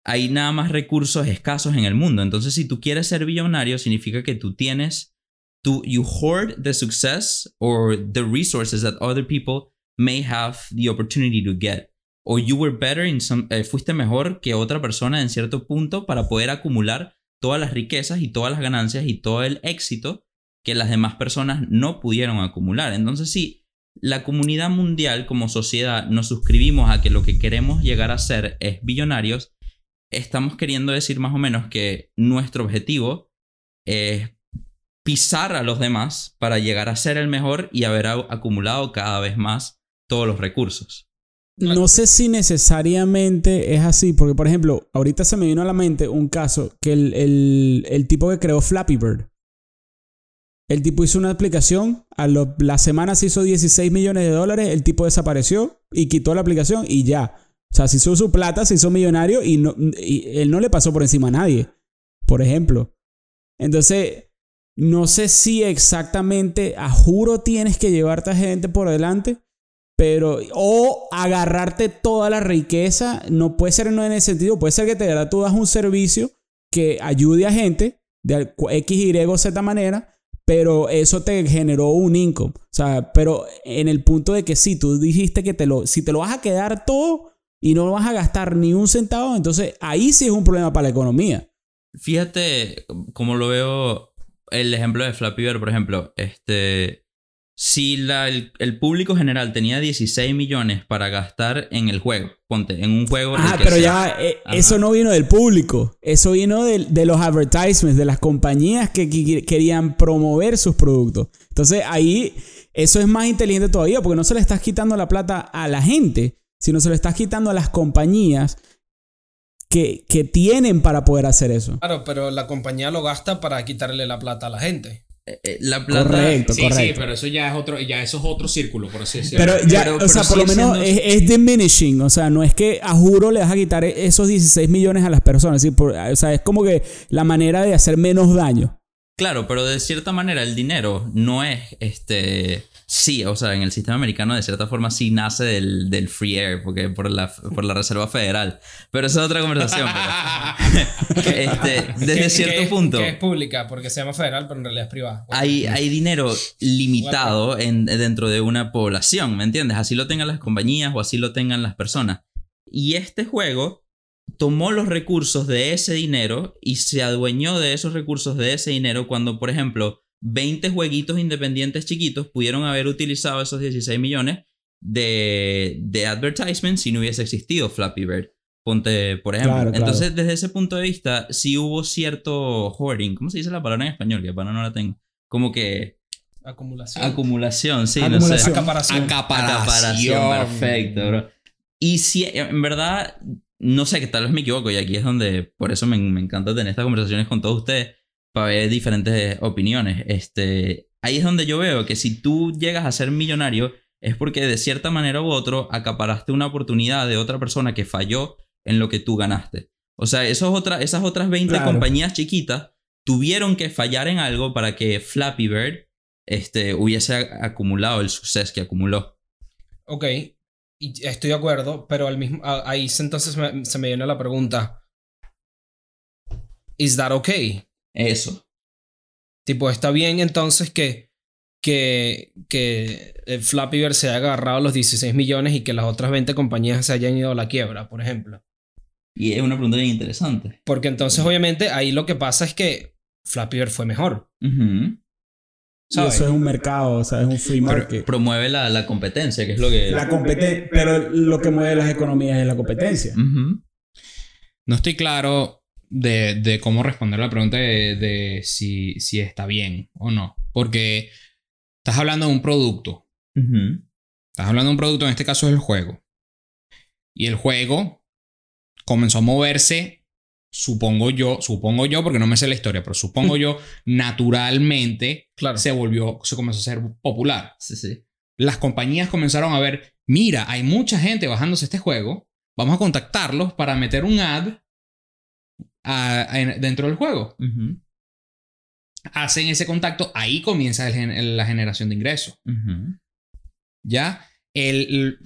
hay nada más recursos escasos en el mundo. Entonces, si tú quieres ser billonario, significa que tú tienes, tú, you hoard the success or the resources that other people may have the opportunity to get. O you were better in some, eh, fuiste mejor que otra persona en cierto punto para poder acumular todas las riquezas y todas las ganancias y todo el éxito que las demás personas no pudieron acumular. Entonces, sí, la comunidad mundial como sociedad nos suscribimos a que lo que queremos llegar a ser es billonarios, estamos queriendo decir más o menos que nuestro objetivo es pisar a los demás para llegar a ser el mejor y haber acumulado cada vez más todos los recursos. No sé si necesariamente es así, porque por ejemplo, ahorita se me vino a la mente un caso que el, el- el tipo que creó Flappy Bird, El tipo hizo una aplicación, a lo- la semana se hizo 16 millones de dólares, el tipo desapareció y quitó la aplicación y ya. O sea, se hizo su plata, se hizo millonario y, no, y él no le pasó por encima a nadie, por ejemplo. Entonces, no sé si exactamente, a juro tienes que llevarte a gente por delante, pero, o agarrarte toda la riqueza, no puede ser no en ese sentido, puede ser que te verdad tú das un servicio que ayude a gente de X, Y Z manera, pero eso te generó un income. O sea, pero en el punto de que sí, tú dijiste que te lo, si te lo vas a quedar todo y no vas a gastar ni un centavo, entonces ahí sí es un problema para la economía. Fíjate como lo veo el ejemplo de Flappy por ejemplo. Este, si la- el, el público general tenía 16 millones para gastar en el juego, ponte, en un juego... Ah, que pero sea. ya, eh, eso no vino del público. Eso vino de, de los advertisements, de las compañías que, qui- querían promover sus productos. Entonces ahí, eso es más inteligente todavía, porque no se le estás quitando la plata a la gente, sino se le estás quitando a las compañías que, que tienen para poder hacer eso. Claro, pero la compañía lo gasta para quitarle la plata a la gente. Eh, eh, la plata... Correcto, Sí, sí, correcto. pero eso ya es otro, ya eso es otro círculo, por así decirlo. Pero ya, pero- o pero sea, por lo menos es, es diminishing. O sea, no es que a juro le vas a quitar e- esos 16 millones a las personas. ¿sí? Por- o sea, es como que la manera de hacer menos daño. Claro, pero de cierta manera el dinero no es este. Sí, o sea, en el sistema americano de cierta forma sí nace del, del free air, porque por la, por la Reserva Federal. Pero esa es otra conversación. pero, este, desde Que- cierto que es- punto. Que es pública, porque se llama federal, pero en realidad es privada. Bueno, Hay, hay dinero limitado en, dentro de una población, ¿me entiendes? Así lo tengan las compañías o así lo tengan las personas. Y este juego tomó los recursos de ese dinero y se adueñó de esos recursos de ese dinero cuando, por ejemplo, 20 jueguitos independientes chiquitos pudieron haber utilizado esos 16 millones de, de advertisements si no hubiese existido Flappy Bird. Ponte, por ejemplo. Claro, claro. Entonces, desde ese punto de vista, sí hubo cierto hoarding. ¿Cómo se dice la palabra en español? Que para no la tengo. Como que acumulación. acumulación, sí, no Acumulación. sé. Acaparación. Acaparación. Acaparación, perfecto, bro. Y si, en verdad, no sé, que tal vez me equivoco y aquí es donde, por eso me, me encanta tener estas conversaciones con todos ustedes, para ver diferentes opiniones. Este, ahí es donde yo veo que si tú llegas a ser millonario, es porque de cierta manera u otro acaparaste una oportunidad de otra persona que falló en lo que tú ganaste. O sea, esos otra, esas otras 20 Claro. compañías chiquitas tuvieron que fallar en algo para que Flappy Bird este, hubiese acumulado el suceso que acumuló. Ok, y estoy de acuerdo, pero al mismo, ahí entonces me- se me viene la pregunta. ¿Is that okay? Eso. Tipo, está bien entonces que, que, que el Flappy Bird se haya agarrado los 16 millones y que las otras 20 compañías se hayan ido a la quiebra, por ejemplo. Y es una pregunta bien interesante. Porque entonces, obviamente, ahí lo que pasa es que Flappy Bird fue mejor. ¿Sabes? eso es un mercado, o sea, es un free market. Promueve la, la competencia, que es lo que... La competen- pero lo que mueve las economías es la competencia. No estoy claro de, de cómo responder la pregunta de, de si, si está bien o no. Porque estás hablando de un producto. Ujú. Estás hablando de un producto, en este caso es el juego. Y el juego comenzó a moverse, supongo yo, supongo yo, porque no me sé la historia, pero supongo yo, naturalmente Claro. se volvió, se comenzó a ser popular. Sí, sí. Las compañías comenzaron a ver, mira, hay mucha gente bajándose este juego, vamos a contactarlos para meter un ad a- dentro del juego. Hacen ese contacto, ahí comienza el la generación de ingresos. ¿Ya? El, el-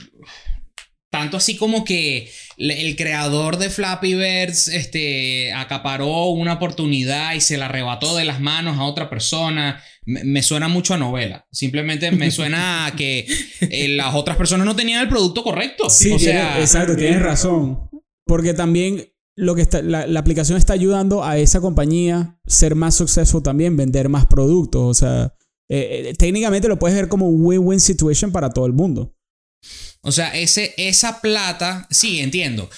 tanto así como que el creador de Flappy Birds este, acaparó una oportunidad y se la arrebató de las manos a otra persona. Me, me suena mucho a novela. Simplemente me suena a que eh, las otras personas no tenían el producto correcto. Sí, o exacto, tienes razón. Porque también lo que está, la, la aplicación está ayudando a esa compañía ser más successful también, vender más productos. O sea, eh, eh, técnicamente lo puedes ver como win-win situation para todo el mundo. O sea, ese, esa plata, sí, entiendo.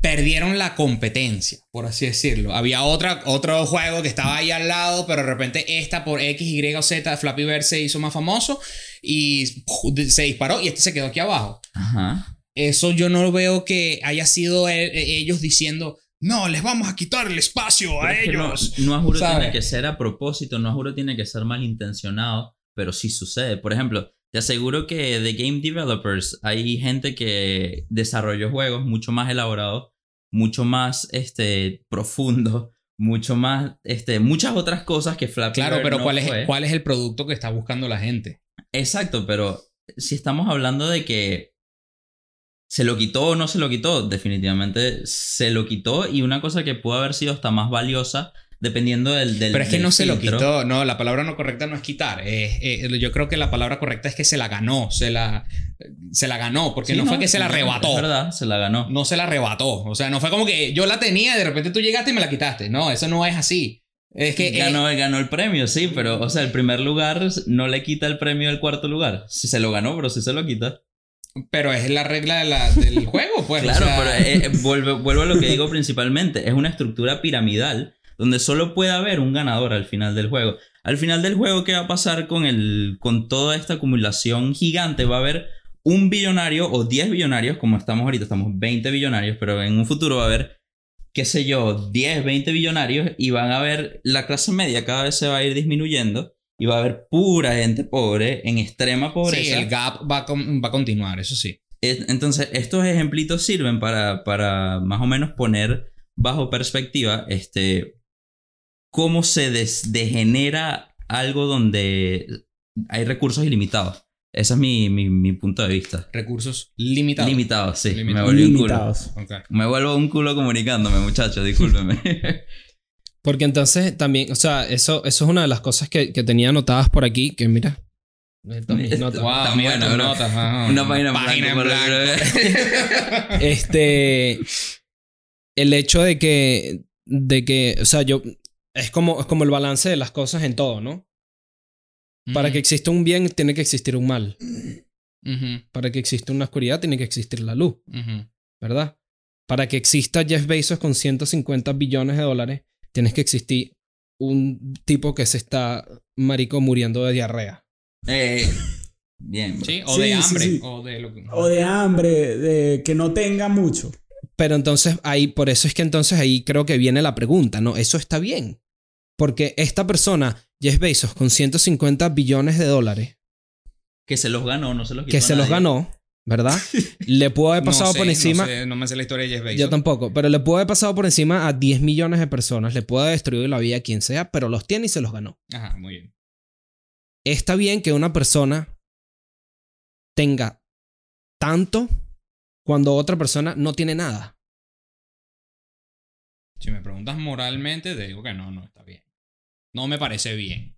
Perdieron la competencia, por así decirlo. Había otra, otro juego que estaba ahí al lado, pero de repente esta por X, Y o Z, Flappy Bird se hizo más famoso y se disparó y este se quedó aquí abajo. Ajá. Eso yo no veo que haya sido e- e- ellos diciendo, no, les vamos a quitar el espacio a Pero es que no- ellos. No, a juro ¿sabes? tiene que ser a propósito, no a juro tiene que ser malintencionado, pero sí sucede. Por ejemplo, te aseguro que de game developers hay gente que desarrolló juegos mucho más elaborados, mucho más este, profundos, mucho más, este, muchas otras cosas que Flappy Claro, Bird pero no ¿cuál, es. ¿cuál es el producto que está buscando la gente? Exacto, pero si estamos hablando de que se lo quitó o no se lo quitó, definitivamente se lo quitó y una cosa que pudo haber sido hasta más valiosa dependiendo del... del Pero es que no se lo quitó, no, la palabra no correcta no es quitar. eh, yo creo que la palabra correcta es que se la ganó, se la, se la ganó, porque Sí, no, fue que se la arrebató. Es verdad, se la ganó. No se la arrebató. O sea, no fue como que yo la tenía y de repente tú llegaste y me la quitaste. No, eso no es así. Es que eh, ganó, ganó el premio, sí, pero, o sea, el primer lugar no le quita el premio del cuarto lugar. Si se lo ganó, pero sí se lo quita. Pero es la regla de la- del juego, pues. o Claro, sea, pero eh, eh, vuelvo, vuelvo a lo que digo principalmente. Es una estructura piramidal donde solo puede haber un ganador al final del juego. Al final del juego, ¿qué va a pasar con, el, con toda esta acumulación gigante? Va a haber un billonario o 10 billonarios, como estamos ahorita, estamos 20 billonarios, pero en un futuro va a haber, qué sé yo, 10, 20 billonarios y van a ver la clase media cada vez se va a ir disminuyendo y va a haber pura gente pobre, en extrema sí, pobreza. el gap va a, va a continuar, eso sí. Entonces, estos ejemplitos sirven para, para más o menos poner bajo perspectiva este, cómo se des- degenera algo donde hay recursos ilimitados. Ese es mi, mi, mi punto de vista. Recursos limitados. Limitados, sí. Limitados. Me volví un culo. Limitados. Ok. Me vuelvo un culo comunicándome, muchachos, discúlpenme. Porque entonces también, o sea, eso, eso es una de las cosas que, que tenía anotadas por aquí, que mira. Notas. Wow, bueno, notas, ajá. Una página Página blanco, blanco. Este. El hecho de que. De que. O sea, yo. Es como, es como el balance de las cosas en todo, ¿no? Para que exista un bien, tiene que existir un mal. Para que exista una oscuridad, tiene que existir la luz. ¿verdad? Para que exista Jeff Bezos con 150 billones de dólares, tienes que existir un tipo que se está, marico, muriendo de diarrea. Eh, bien. Sí, o Sí, de hambre. sí. O de lo que. O de hambre, de que no tenga mucho. Pero entonces ahí, por eso es que entonces ahí creo que viene la pregunta, ¿no? Eso está bien. Porque esta persona, Jeff Bezos, con 150 billones de dólares, Que se los ganó, no se los quitó que se los ganó, ¿verdad? Le pudo haber No pasado sé, por no encima. sé, No, me sé la historia de Jeff Bezos. Yo tampoco, pero le pudo haber pasado por encima a 10 millones de personas, le pudo haber destruido la vida a quien sea, pero los tiene y se los ganó. Ajá, muy bien. Está bien que una persona tenga tanto cuando otra persona no tiene nada. Si me preguntas moralmente, te digo que no, no está bien. No me parece bien.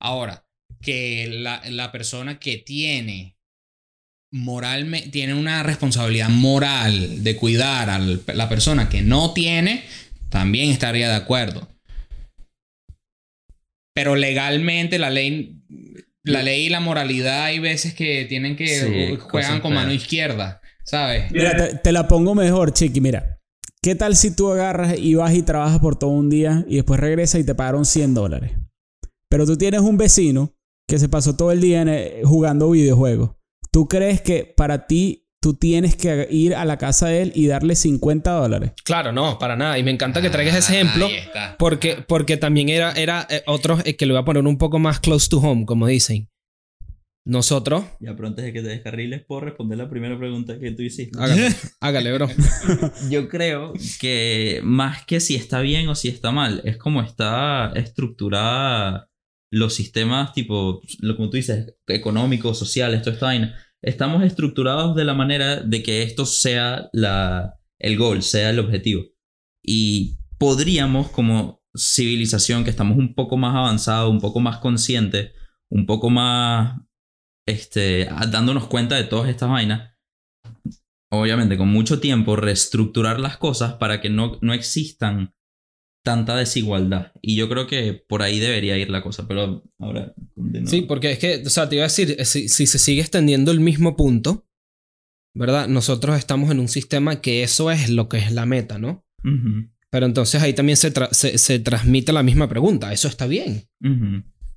Ahora, que la, la persona que tiene moralmente, tiene una responsabilidad moral de cuidar a la persona que no tiene, también estaría de acuerdo. Pero legalmente la ley, la ley y la moralidad hay veces que tienen que Sí, juegan cosas con mano izquierda, ¿sabes? Mira, te, te la pongo mejor, Chiqui. Mira, ¿qué tal si tú agarras y vas y trabajas por todo un día y después regresas y te pagaron 100 dólares? Pero tú tienes un vecino que se pasó todo el día en, eh, jugando videojuegos. ¿Tú crees que para ti tú tienes que ir a la casa de él y darle 50 dólares? Claro, no, para nada. Y me encanta que traigas ese Ah, ejemplo. ahí está. Porque, porque también era, era eh, otro eh, que le voy a poner un poco más close to home, como dicen. Nosotros. Ya pronto de que te descarriles, puedo responder la primera pregunta que tú hiciste. Hágale, hágale, bro. Yo creo que más que si está bien o si está mal, es como está estructurada los sistemas tipo, lo como tú dices, económicos, sociales, toda esta vaina. Estamos estructurados de la manera de que esto sea la, el goal, sea el objetivo. Y podríamos como civilización que estamos un poco más avanzados, un poco más conscientes, un poco más este, dándonos cuenta de todas estas vainas, obviamente con mucho tiempo, reestructurar las cosas para que no, no existan tanta desigualdad. Y yo creo que por ahí debería ir la cosa, pero ahora. Sí, porque es que, o sea, te iba a decir, eh, si, si se sigue extendiendo el mismo punto, ¿verdad? Nosotros estamos en un sistema que eso es lo que es la meta, ¿no? Pero entonces ahí también se, tra- se, se transmite la misma pregunta. ¿Eso está bien?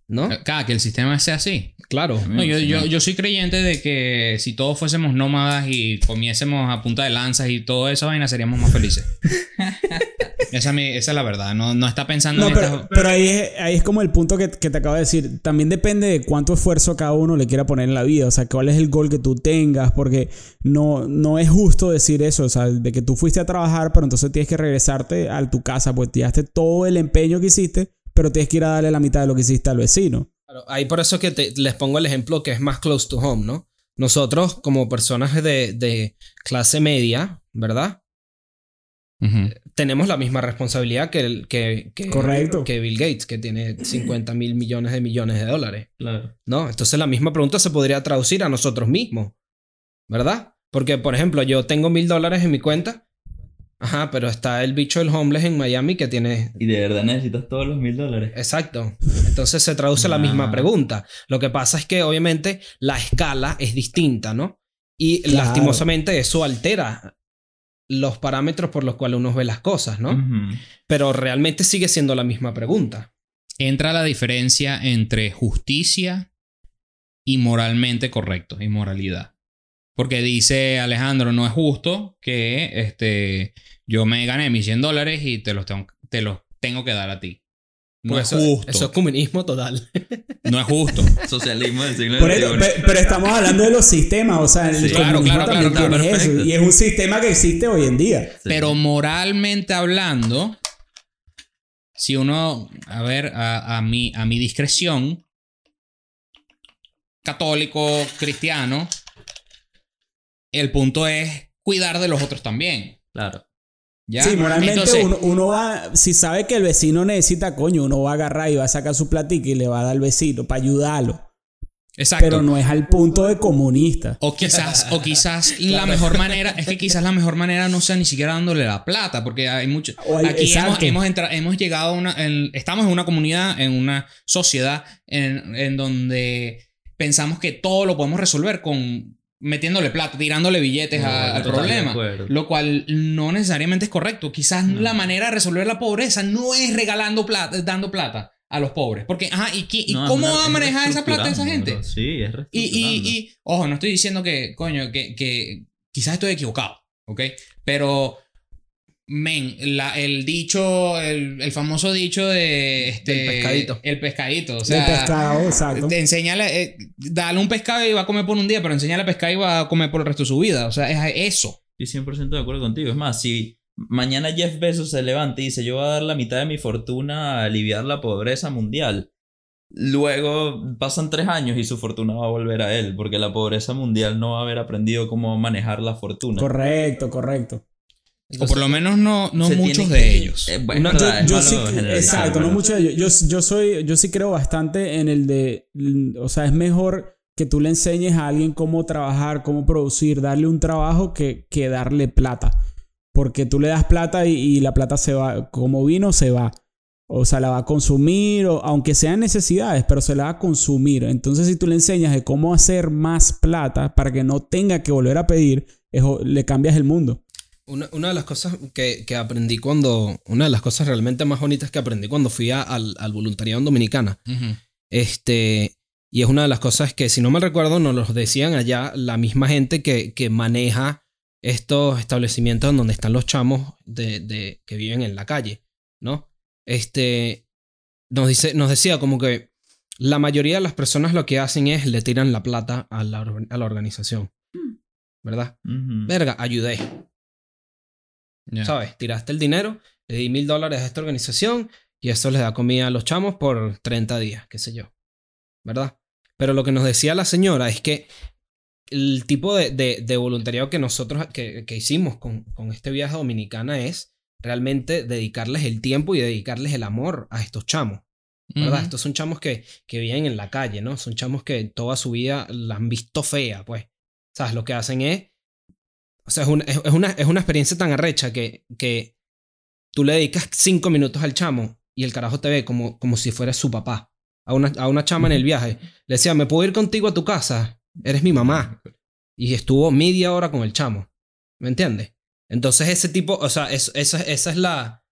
¿no? Cada que el sistema sea así. Claro. No, yo, yo, yo soy creyente de que si todos fuésemos nómadas y comiésemos a punta de lanzas y toda esa vaina, seríamos más felices. esa, es mi- esa es la verdad. No, no está pensando No, en pero, estas- pero ahí, es, ahí es como el punto que, que te acabo de decir. También depende de cuánto esfuerzo cada uno le quiera poner en la vida. O sea, cuál es el gol que tú tengas. Porque no, no es justo decir eso. O sea, de que tú fuiste a trabajar, pero entonces tienes que regresarte a tu casa. Pues tiraste todo el empeño que hiciste, pero tienes que ir a darle la mitad de lo que hiciste al vecino. Claro, Ahí por eso que te- les pongo el ejemplo que es más close to home, ¿no? Nosotros, como personas de, de clase media, ¿verdad? Tenemos la misma responsabilidad que, el, que, que, Correcto. que Bill Gates, que tiene 50 mil millones de millones de dólares, Claro. ¿no? Entonces la misma pregunta se podría traducir a nosotros mismos, ¿verdad? Porque, por ejemplo, yo tengo mil dólares en mi cuenta, ajá, pero está el bicho del homeless en Miami que tiene Y de verdad necesitas todos los mil dólares. Exacto. Entonces se traduce la misma Ah. pregunta. Lo que pasa es que obviamente la escala es distinta, ¿no? Y Claro. lastimosamente eso altera los parámetros por los cuales uno ve las cosas, ¿no? Pero realmente sigue siendo la misma pregunta. Entra la diferencia entre justicia y moralmente correcto, y moralidad. Porque dice Alejandro, no es justo que este, yo me gane mis 100 dólares y te los tengo, te los tengo que dar a ti. No es eso, justo. Eso es comunismo total. No es justo. Socialismo del siglo XXI. pe- pero estamos hablando de los sistemas. O sea, el Sí. Claro, claro, claro, eso. Y es un sistema que existe hoy en día. Sí. Pero moralmente hablando, si uno, a ver, a, a mi, a mi discreción, católico, cristiano, el punto es cuidar de los otros también. Claro. ¿Ya? Sí, moralmente Entonces, uno, uno va, si sabe que el vecino necesita, coño, uno va a agarrar y va a sacar su platica y le va a dar al vecino para ayudarlo. Exacto. Pero no es al punto de comunista. O quizás, o quizás la mejor manera, es que quizás la mejor manera no sea ni siquiera dándole la plata, porque hay mucho. Hay- Aquí hemos, hemos, entra- hemos llegado a una. en- estamos en una comunidad, en una sociedad en, en donde pensamos que todo lo podemos resolver con metiéndole plata, tirándole billetes No, a- al problema. Lo cual no necesariamente es correcto. Quizás No. la manera de resolver la pobreza no es regalando plata, dando plata a los pobres. Porque, ajá, ¿y, qué- y No, es cómo va a manejar esa plata esa gente? bro. Sí, es Y, y, y, ojo, no estoy diciendo que, coño, que, que quizás estoy equivocado, ¿ok? Pero, men, la- el dicho, el, el famoso dicho de este. Del pescadito. El pescadito, o sea. pescado, exacto. te enséñale, eh, dale un pescado y va a comer por un día, pero enséñale a pescar y va a comer por el resto de su vida. O sea, es eso. Estoy 100% de acuerdo contigo. Es más, si mañana Jeff Bezos se levanta y dice yo voy a dar la mitad de mi fortuna a aliviar la pobreza mundial, luego pasan tres años y su fortuna va a volver a él, porque la pobreza mundial no va a haber aprendido cómo manejar la fortuna. Correcto, correcto. O por lo menos no, no muchos de que- ellos. Eh, bueno, No, yo, yo sí, exacto, no pero- mucho de ellos. Yo, yo soy, yo sí creo bastante en el de, o sea, es mejor que tú le enseñes a alguien cómo trabajar, cómo producir, darle un trabajo que, que darle plata. Porque tú le das plata y, y la plata se va, como vino, se va. O sea, la va a consumir, o, aunque sean necesidades, pero se la va a consumir. Entonces, si tú le enseñas de cómo hacer más plata para que no tenga que volver a pedir, le cambias el mundo. Una, una de las cosas que, que aprendí cuando. Una de las cosas realmente más bonitas que aprendí cuando fui a- al, al voluntariado en Dominicana. Este. Y es una de las cosas que, si no me recuerdo, nos los decían allá la misma gente que, que maneja estos establecimientos en donde están los chamos de, de- que viven en la calle, ¿no? Este. Nos, dice, nos decía como que la mayoría de las personas lo que hacen es le tiran la plata a la, a la organización. ¿Verdad? Ujú. Verga, ayudé. ¿Sabes? Tiraste el dinero, le di mil dólares a esta organización y eso les da comida a los chamos por 30 días, qué sé yo. ¿Verdad? Pero lo que nos decía la señora es que el tipo de, de- de voluntariado que nosotros que, que hicimos con, con este viaje a Dominicana es realmente dedicarles el tiempo y dedicarles el amor a estos chamos. ¿Verdad? Ujú. Estos son chamos que, que viven en la calle, ¿no? Son chamos que toda su vida la han visto fea, pues. ¿Sabes? Lo que hacen es. O sea, es una, es, una, es una experiencia tan arrecha que, que tú le dedicas cinco minutos al chamo y el carajo te ve como, como si fueras su papá. A una, a una chama en el viaje. Le decía, ¿me puedo ir contigo a tu casa? Eres mi mamá. Y estuvo media hora con el chamo. ¿Me entiendes? Entonces ese tipo, o sea, es- esa, esa es la...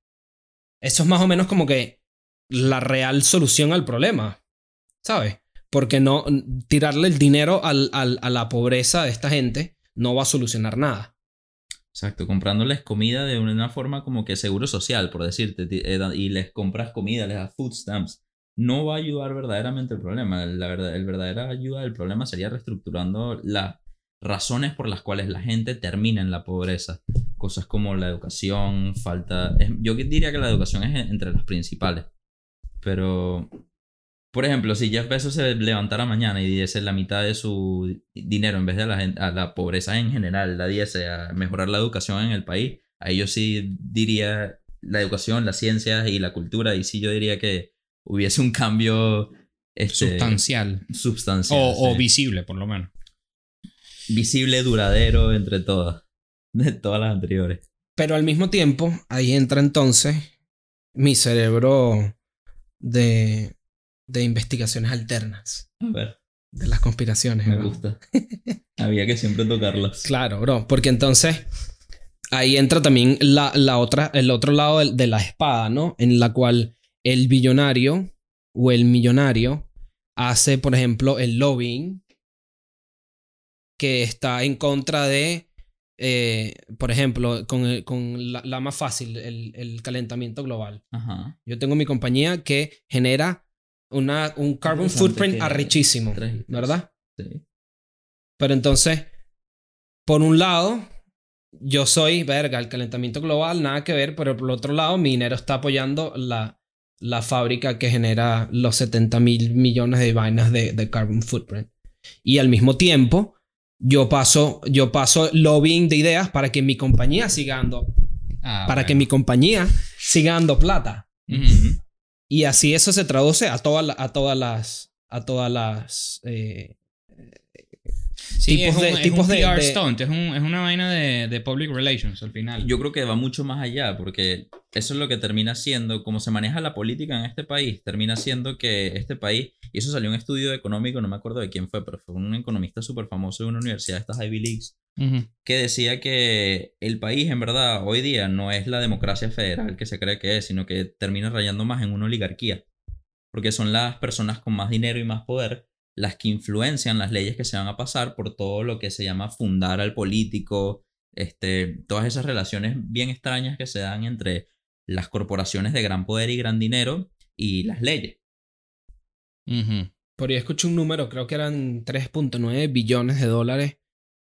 Eso es más o menos como que la real solución al problema. ¿sabes? Porque no tirarle el dinero al- al- a la pobreza de esta gente no va a solucionar nada. Exacto, comprándoles comida de una forma como que seguro social, por decirte, eh, y les compras comida, les das food stamps. No va a ayudar verdaderamente el problema. La verdad, el verdadera ayuda del problema sería reestructurando las razones por las cuales la gente termina en la pobreza. Cosas como la educación, falta... yo diría que la educación es entre las principales. Pero, por ejemplo, si Jeff Bezos se levantara mañana y diese la mitad de su dinero en vez de a la, gen- a la pobreza en general, la diese a mejorar la educación en el país, ahí yo sí diría la educación, las ciencias y la cultura, y sí yo diría que hubiese un cambio este, Sustancial. substancial, O, visible, por lo menos. visible, duradero entre todas, de todas las anteriores. Pero al mismo tiempo, ahí entra entonces mi cerebro de, de investigaciones alternas, A ver, de las conspiraciones. me gusta. Había que siempre tocarlas. Claro, bro, porque entonces ahí entra también la, la otra, el otro lado de, de la espada, ¿no? En la cual el billonario o el millonario hace, por ejemplo, el lobbying que está en contra de, eh, por ejemplo, con, el- con la, la más fácil, el, el calentamiento global. Ajá. Yo tengo mi compañía que genera una, un carbon footprint arrechísimo, ¿verdad? Sí. Pero entonces, por un lado, yo soy, verga, el calentamiento global, nada que ver, pero por otro lado, mi dinero está apoyando la, la fábrica que genera los 70 mil millones de vainas de, de carbon footprint. Y al mismo tiempo, yo paso, yo paso lobbying de ideas para que mi compañía siga dando, Ah, para que mi compañía siga dando plata. Ujú. Y así eso se traduce a a todas las, a todas las, eh, Sí, tipos es un, de- es un tipos PR de- stunt, es, un- es una vaina de, de public relations al final. Yo creo que va mucho más allá, porque eso es lo que termina siendo, como se maneja la política en este país, termina siendo que este país, y eso salió en un estudio económico, no me acuerdo de quién fue, pero fue un economista súper famoso de una universidad de estas Ivy Leagues, Ujú. que decía que el país en verdad hoy día no es la democracia federal que se cree que es, sino que termina rayando más en una oligarquía, porque son las personas con más dinero y más poder las que influencian las leyes que se van a pasar por todo lo que se llama fundar al político, este, todas esas relaciones bien extrañas que se dan entre las corporaciones de gran poder y gran dinero y las leyes. Ujú. Por ahí escuché un número, creo que eran 3.9 billones de dólares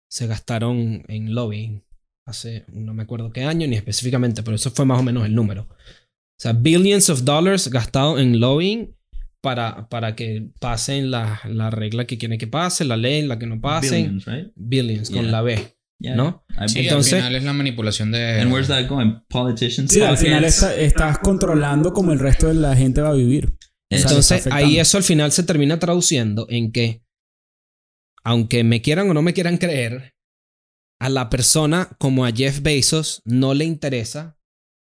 se gastaron en lobbying. Hace, no me acuerdo qué año ni específicamente, pero eso fue más o menos el número. O sea, billions of dollars gastados en lobbying para, para que pasen la, la regla que quieren que pase, la ley, la que no pasen. Billions, right? Billions con Yeah. la B. Yeah. ¿No? Sí, Entonces- al final es la manipulación de... And where's that going? Politicians. Sí, al final está- estás controlando cómo el resto de la gente va a vivir. O sea, Entonces, ahí eso al final se termina traduciendo en que, aunque me quieran o no me quieran creer, a la persona como a Jeff Bezos no le interesa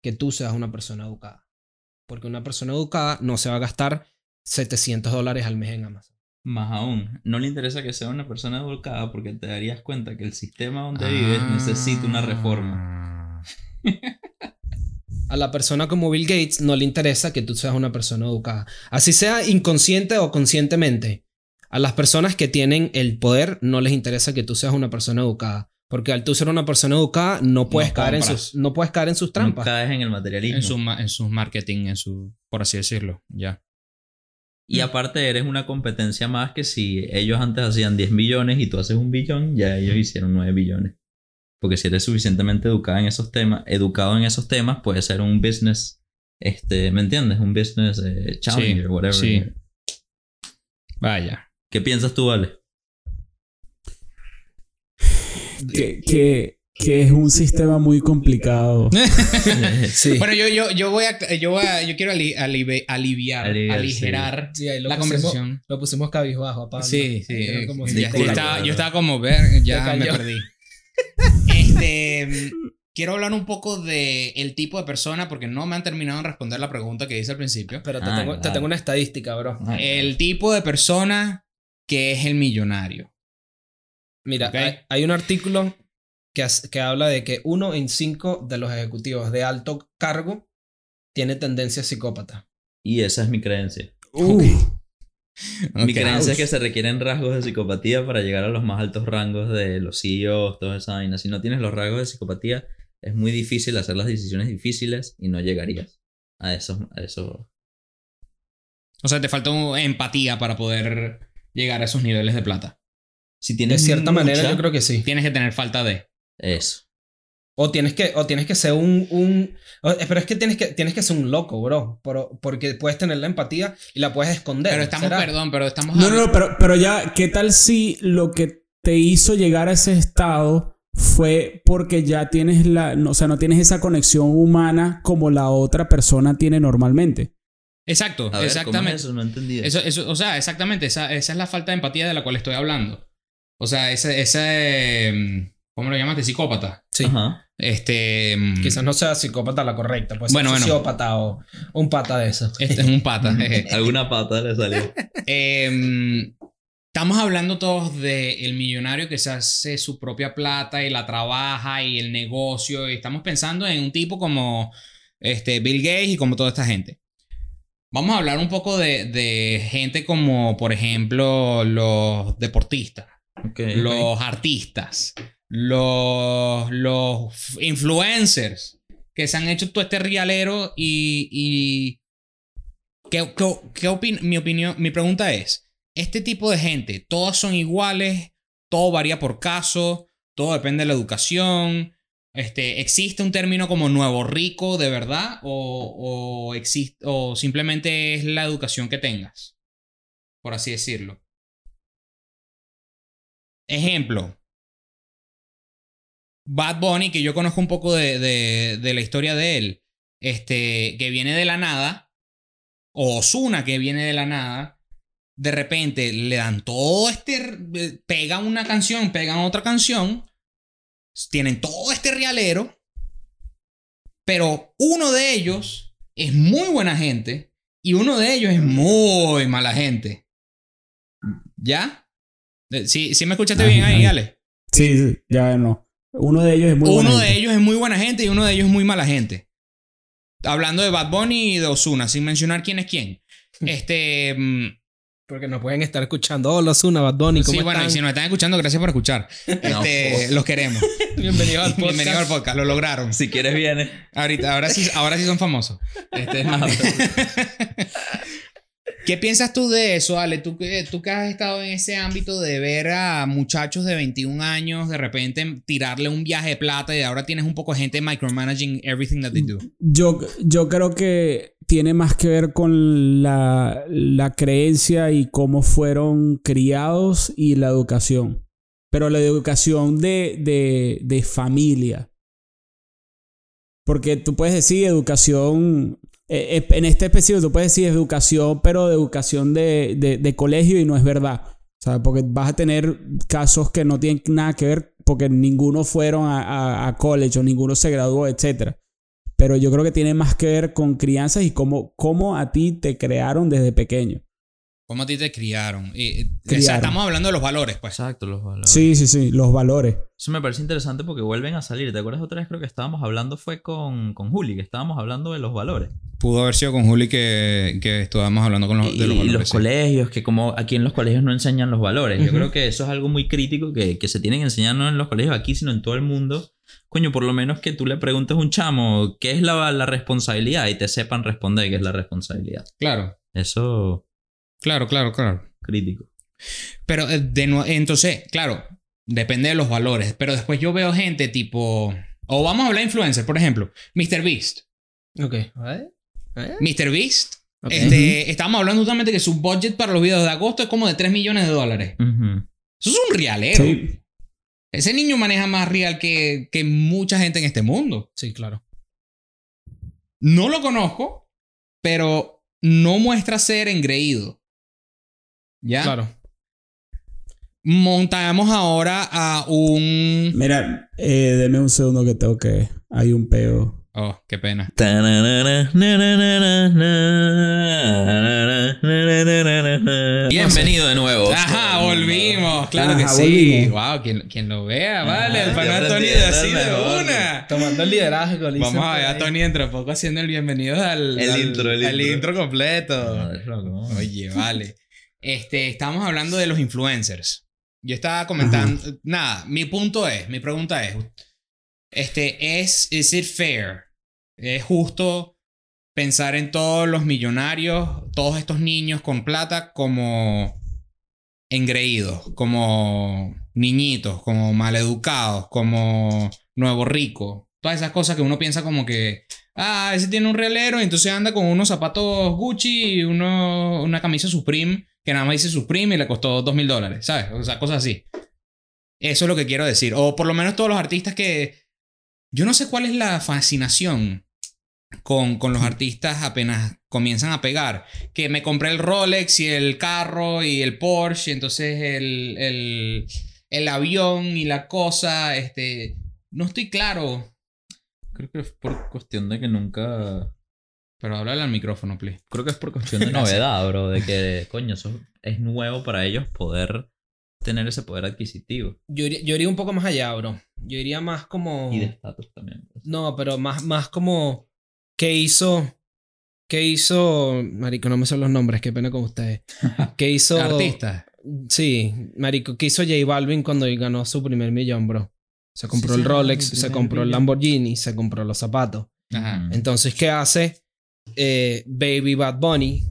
que tú seas una persona educada. Porque una persona educada no se va a gastar 700 dólares al mes en Amazon. Más aún, no le interesa que sea una persona educada porque te darías cuenta que el sistema donde vives necesita una reforma. Ah. A la persona como Bill Gates no le interesa que tú seas una persona educada. Así sea inconsciente o conscientemente. A las personas que tienen el poder no les interesa que tú seas una persona educada. Porque al tú ser una persona educada no puedes, No caer, en sus, no puedes caer en sus No trampas. caes en el materialismo. En su, en su marketing, en su... Por así decirlo, ya. Y aparte eres una competencia más que si ellos antes hacían 10 millones y tú haces un billón, ya ellos hicieron 9 billones. Porque si eres suficientemente educado en esos temas, educado en esos temas, puede ser un business, este, ¿me entiendes? Un business eh, challenger, whatever. sí. Vaya. ¿Qué piensas tú, Vale? que, que, que es un sistema muy complicado. Sí. Bueno, yo, yo, yo voy a... Yo, voy a- yo quiero ali- alivi- aliviar, Aliviar, aligerar Sí, ahí lo la pusimos- conversación. Lo pusimos cabizbajo a Pablo. Sí, sí. Eh, como si- yo, estaba, yo estaba como ver, ya me perdí. Este, quiero hablar un poco de el tipo de persona porque no me han terminado de responder la pregunta que hice al principio. Pero te, Ah, tengo, te claro. tengo una estadística, bro. El tipo de persona que es el millonario. Mira, hay un artículo que, habla de que uno en cinco de los ejecutivos de alto cargo tiene tendencia psicópata. Y esa es mi creencia. Uh, Mi creencia es que se requieren rasgos de psicopatía para llegar a los más altos rangos de los CEOs, toda esa vaina. Si no tienes los rasgos de psicopatía, es muy difícil hacer las decisiones difíciles y no llegarías a esos, a esos O sea, te falta empatía para poder llegar a esos niveles de plata. Si De tienes cierta manera, yo creo que sí. Tienes que tener falta de. Eso. O tienes que, o tienes que ser un, un o- pero es que tienes que, tienes que ser un loco, bro. Por- porque puedes tener la empatía y la puedes esconder. Pero estamos, ¿será? perdón, pero estamos. No, no, no, pero, pero ya, ¿qué tal si lo que te hizo llegar a ese estado fue porque ya tienes la, no, o sea, no tienes esa conexión humana como la otra persona tiene normalmente? Exacto, A ver, exactamente. ¿cómo es eso? No entendí. Eso, eso, o sea, exactamente, esa, esa es la falta de empatía de la cual estoy hablando. O sea, ese, ese mm, ¿cómo lo llamaste? Psicópata. Sí. Ajá. Este, mm, Quizás no sea psicópata la correcta, pues Bueno, bueno. sociópata o un pata de eso. este es un pata. jeje. Alguna pata le salió. Em, estamos hablando todos del millonario que se hace su propia plata y la trabaja y el negocio. Y estamos pensando en un tipo como este, Bill Gates y como toda esta gente. Vamos a hablar un poco de, de gente como, por ejemplo, los deportistas. Los artistas, los, los influencers que se han hecho todo este rialero y... y ¿qué, qué, qué mi opinión, mi pregunta es, este tipo de gente, ¿todos son iguales? ¿Todo varía por caso? ¿Todo depende de la educación? Este, ¿Existe un término como nuevo rico de verdad? ¿O, o, ¿O simplemente es la educación que tengas? Por así decirlo. Ejemplo. Bad Bunny, que yo conozco un poco de, de- de la historia de él, este, que viene de la nada, o Ozuna, que viene de la nada, de repente le dan todo este, eh, pegan una canción, pegan otra canción, tienen todo este rialero, pero uno de ellos es muy buena gente y uno de ellos es muy mala gente. ¿Ya? Eh, ¿Sí, sí me escuchaste Ajá, bien ahí. Ale? Sí, sí, ya no. Uno de ellos es muy uno buena de gente. ellos es muy buena gente y uno de ellos es muy mala gente. Hablando de Bad Bunny y de Ozuna, sin mencionar quién es quién. Este. mm, Porque nos pueden estar escuchando. Hola, Zuna, Bad Bunny, ¿cómo sí, bueno, y si nos están escuchando, gracias por escuchar. Este, los queremos. Bienvenido al podcast. Bienvenido al podcast, lo lograron. Si quieres, viene. Ahorita, ahora sí, ahora sí son famosos. Este, ¿Qué piensas tú de eso, Ale? ¿Tú, que- tú que has estado en ese ámbito de ver a muchachos de 21 años de repente tirarle un viaje de plata y ahora tienes un poco de gente micromanaging everything that they do. Yo, yo creo que tiene más que ver con la, la creencia y cómo fueron criados y la educación. Pero la educación de, de, de familia. Porque tú puedes decir educación, eh, eh, en este específico tú puedes decir educación, pero de educación de, de, colegio y no es verdad. O sea, porque vas a tener casos que no tienen nada que ver porque ninguno fueron a, a, college o ninguno se graduó, etcétera. Pero yo creo que tiene más que ver con crianzas y cómo, cómo a ti te crearon desde pequeño. ¿Cómo a ti te criaron? Y, y- o sea, Criaron. estamos hablando de los valores, pues. Exacto, los valores. Sí, sí, sí, los valores. Eso me parece interesante porque vuelven a salir. ¿Te acuerdas otra vez? Creo que estábamos hablando, fue con, con Juli, que estábamos hablando de los valores. Pudo haber sido con Juli que, que estábamos hablando con los, y de los y valores. los sí. colegios, que como aquí en los colegios no enseñan los valores. Yo creo que eso es algo muy crítico que, que se tienen que enseñar no en los colegios aquí, sino en todo el mundo. Coño, por lo menos que tú le preguntes a un chamo qué es la, la responsabilidad y te sepan responder qué es la responsabilidad. Claro, Eso, claro, claro, claro. crítico. Pero eh, de entonces, claro, depende de los valores. Pero después yo veo gente tipo. O vamos a hablar de influencers, por ejemplo. Mr. Beast. Ok. Mr. Beast. Ok. Este, Estábamos hablando justamente que su budget para los videos de agosto es como de 3 millones de dólares. Eso es un realero. Sí. Ese niño maneja más real que, que mucha gente en este mundo. Sí, claro. No lo conozco, pero no muestra ser engreído. ¿Ya? Claro. Montamos ahora a un. Mira, eh, deme un segundo que tengo que... Hay un peo. Oh, qué pena. Bienvenido de nuevo. Ajá, volvimos. Claro que sí. volvimos. Wow, quien, quien lo vea, vale. Ajá, el ya Tony de así de una. Tomando el liderazgo. Vamos a ver a. Tony dentro de poco haciendo el bienvenido al, El al- intro, el al intro. intro completo. Oye, vale. Este, estábamos hablando de los influencers. Yo estaba comentando, nada, mi punto es, mi pregunta es, este, es, is it fair? ¿Es justo pensar en todos los millonarios, todos estos niños con plata como engreídos, como niñitos, como maleducados, como nuevo rico? Todas esas cosas que uno piensa como que, ah, ese tiene un relero y entonces anda con unos zapatos Gucci y uno, una camisa Supreme que nada más dice Supreme y le costó dos mil dólares, ¿sabes? O sea, cosas así. Eso es lo que quiero decir. O por lo menos todos los artistas que... Yo no sé cuál es la fascinación con, con los artistas apenas comienzan a pegar. Que me compré el Rolex y el carro y el Porsche, entonces el, el, el avión y la cosa, este... No estoy claro. Creo que es por cuestión de que nunca. Pero háblale al micrófono, please. Creo que es por cuestión de novedad, bro. De que, coño, eso es nuevo para ellos poder tener ese poder adquisitivo. Yo iría, yo iría un poco más allá, bro. Yo iría más como. Y de estatus también. pues. No, pero más, más como. ¿Qué hizo? ¿Qué hizo? Marico, no me son los nombres, qué pena con ustedes. ¿Qué hizo? Artistas. Sí, Marico, ¿qué hizo J Balvin cuando ganó su primer millón, bro? Se compró Sí, el sí, Rolex, se compró el. Lamborghini, se compró los zapatos. Ajá. Entonces, ¿qué hace eh, Baby Bad Bunny?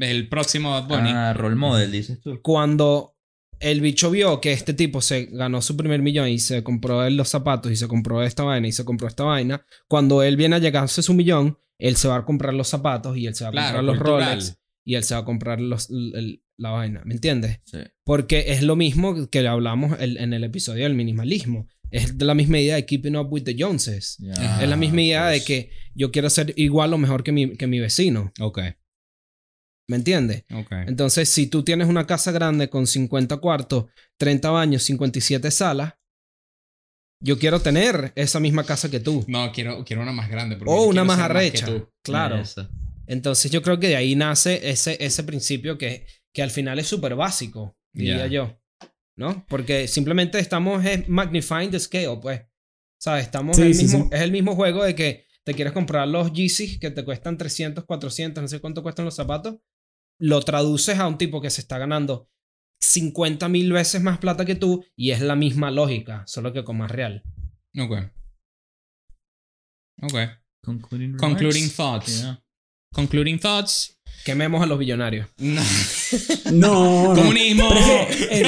El próximo Bad Bunny. Ah, role model, dices tú. Cuando el bicho vio que este tipo se ganó su primer millón y se compró él los zapatos y se compró esta vaina y se compró esta vaina, cuando él viene a llegarse su millón, él se va a comprar los zapatos y él se va a Claro, comprar los cultural. Rolex y él se va a comprar los, el- la vaina, ¿me entiendes? Sí. Porque es lo mismo que hablamos el- en el episodio del minimalismo. Es de la misma idea de keeping up with the Joneses. Es la misma idea de pues. que yo quiero ser igual o mejor que mi, que mi vecino. Ok, ¿Me entiendes? ok. Entonces, si tú tienes una casa grande con 50 cuartos, 30 baños, 57 salas, yo quiero tener esa misma casa que tú. No, quiero, quiero una más grande. O una más arrecha. claro. Esa. Entonces, yo creo que de ahí nace ese, ese principio que, que al final es súper básico, diría yo. ¿No? Porque simplemente estamos magnifying the scale, pues. ¿Sabes? Estamos Sí, en el sí, mismo, sí. es el mismo juego de que te quieres comprar los Yeezys que te cuestan 300, 400, no sé cuánto cuestan los zapatos. Lo traduces a un tipo que se está ganando 50 mil veces más plata que tú y es la misma lógica, solo que con más real. Ok. Ok. Concluding, thoughts. Yeah. Concluding thoughts. Quememos a los billonarios. No. No, no. Comunismo. Que, eh,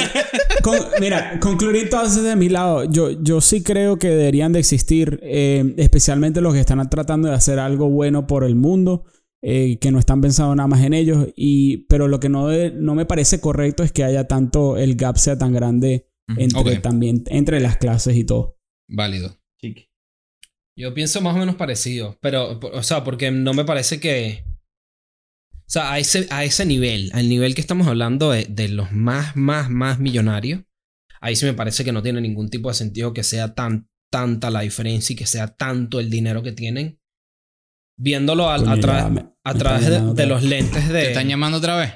con- mira, concluir entonces de mi lado, yo, yo sí creo que deberían de existir, eh, especialmente los que están tratando de hacer algo bueno por el mundo, eh, que no están pensando nada más en ellos, y, pero lo que no, de- no me parece correcto es que haya tanto, el gap sea tan grande entre, también, entre las clases y todo. Válido. Chiqui. Yo pienso más o menos parecido, pero, o sea, porque no me parece que... O sea, a ese, a ese nivel, al nivel que estamos hablando de, de los más, más, más millonarios, ahí sí me parece que no tiene ningún tipo de sentido que sea tan, tanta la diferencia y que sea tanto el dinero que tienen. Viéndolo a, Coño, través, me- a me está través de, los lentes ¿Te de... están llamando otra vez?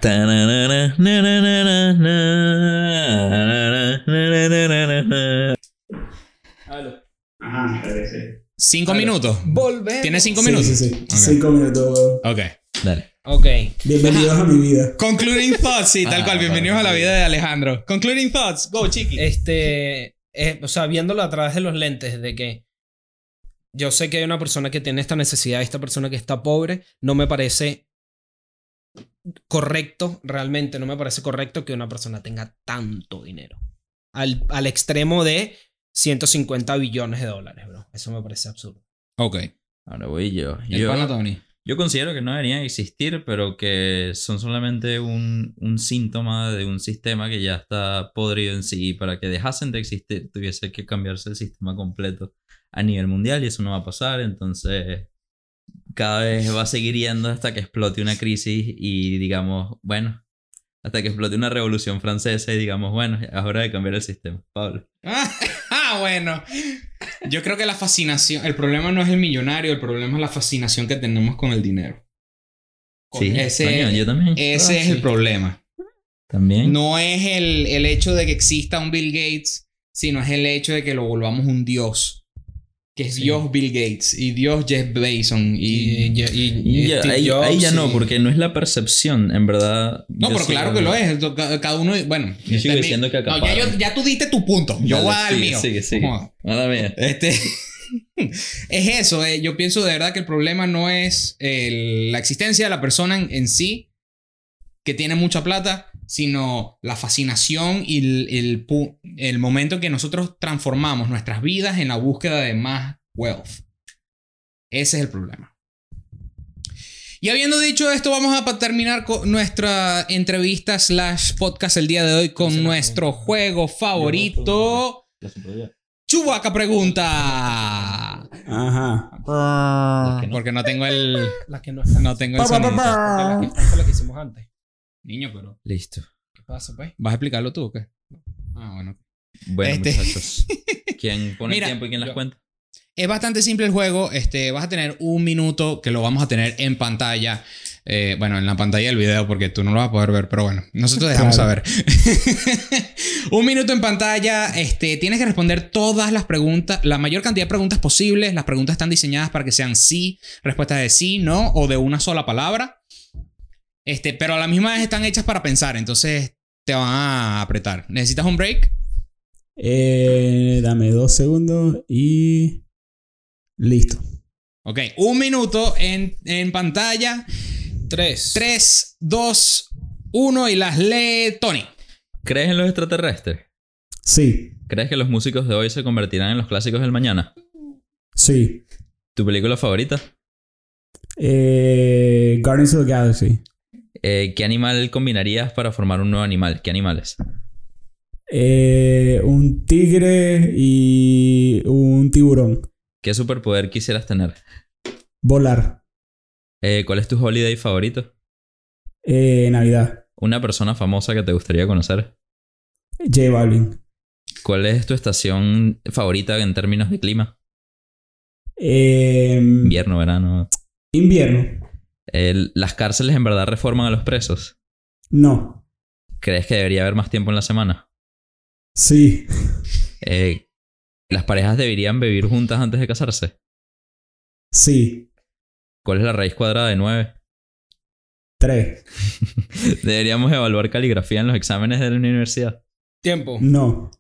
Ajá, regresé. Cinco minutos. Volvemos. ¿Tienes cinco Sí, minutos? sí, sí. Ok. Cinco minutos, weón. Ok. Dale. Ok. Bienvenidos a mi vida. Concluding thoughts, sí, tal Ah, cual. Bienvenidos a la vida de Alejandro. Concluding thoughts. Go, chiqui. Este, eh, o sea, viéndolo a través de los lentes de que yo sé que hay una persona que tiene esta necesidad, esta persona que está pobre, no me parece correcto, realmente no me parece correcto que una persona tenga tanto dinero. Al, al extremo de 150 billones de dólares, bro. Eso me parece absurdo. Ok. Ahora voy yo. El Yo, pana Tony. Yo considero que no deberían existir, pero que son solamente un, un síntoma de un sistema que ya está podrido en sí. Y para que dejasen de existir, tuviese que cambiarse el sistema completo a nivel mundial y eso no va a pasar. Entonces, cada vez va a seguir yendo hasta que explote una crisis y digamos, bueno, hasta que explote una revolución francesa y digamos, bueno, es hora de cambiar el sistema. Pablo. Ah, bueno. Yo creo que la fascinación, el problema no es el millonario, el problema es la fascinación que tenemos con el dinero. Sí, ese- coño, yo también. Ese Ah, es el sí. problema. También. No es el, el hecho de que exista un Bill Gates, sino es el hecho de que lo volvamos un dios. Que es Sí. Dios Bill Gates y Dios Jeff Bezos y... Ahí, ya no, porque no es la percepción, en verdad. No, pero claro que lo es. Cada uno, bueno. Yo sigo diciendo que no, ya, acaparan. yo- ya tú diste tu punto. Yo Dale, voy a dar el sigue, mío. Sigue, sigue. Joder. Mala mía. Este, es eso, eh, yo pienso de verdad que el problema no es el- la existencia de la persona en, en sí, que tiene mucha plata, sino la fascinación y el, el el momento en que nosotros transformamos nuestras vidas en la búsqueda de más wealth. Ese es el problema. Y habiendo dicho esto, vamos a terminar con nuestra entrevista slash podcast el día de hoy con es la nuestro juego favorito. Chubaca pregunta. Ajá. Porque no tengo el. Que no. No tengo el sonido. las que están son las que hicimos antes. Niño, pero. Listo. ¿Qué pasa, pues? ¿Vas a explicarlo tú o qué? Ah, bueno. Bueno, Este- muchachos. ¿Quién pone Mira, el tiempo y quién las yo. cuenta? Es bastante simple el juego. Este, vas a tener un minuto que lo vamos a tener en pantalla. Eh, bueno, en la pantalla del video porque tú no lo vas a poder ver, pero bueno, nosotros dejamos Claro. saber. un minuto en pantalla. Este, tienes que responder todas las preguntas, la mayor cantidad de preguntas posibles. Las preguntas están diseñadas para que sean sí, respuestas de sí, no o de una sola palabra. Este, pero a la misma vez están hechas para pensar, entonces te van a apretar. ¿Necesitas un break? Eh, dame dos segundos y. Listo. Ok, un minuto en, en pantalla. Tres. 3, 2, 1 y las lee Tony. ¿Crees en los extraterrestres? Sí. ¿Crees que los músicos de hoy se convertirán en los clásicos del mañana? Sí. ¿Tu película favorita? Eh, Guardians of the Galaxy. Eh, ¿Qué animal combinarías para formar un nuevo animal? ¿Qué animales? Eh, un tigre y un tiburón. ¿Qué superpoder quisieras tener? Volar. Eh, ¿Cuál es tu holiday favorito? Eh, Navidad. ¿Una persona famosa que te gustaría conocer? J Balvin. ¿Cuál es tu estación favorita en términos de clima? Eh, Invierno, verano. invierno. El- ¿Las cárceles en verdad reforman a los presos? No. ¿Crees que debería haber más tiempo en la semana? Sí. Eh, ¿Las parejas deberían vivir juntas antes de casarse? Sí. ¿Cuál es la raíz cuadrada de 9? Tres. ¿Deberíamos evaluar caligrafía en los exámenes de la universidad? Tiempo. No.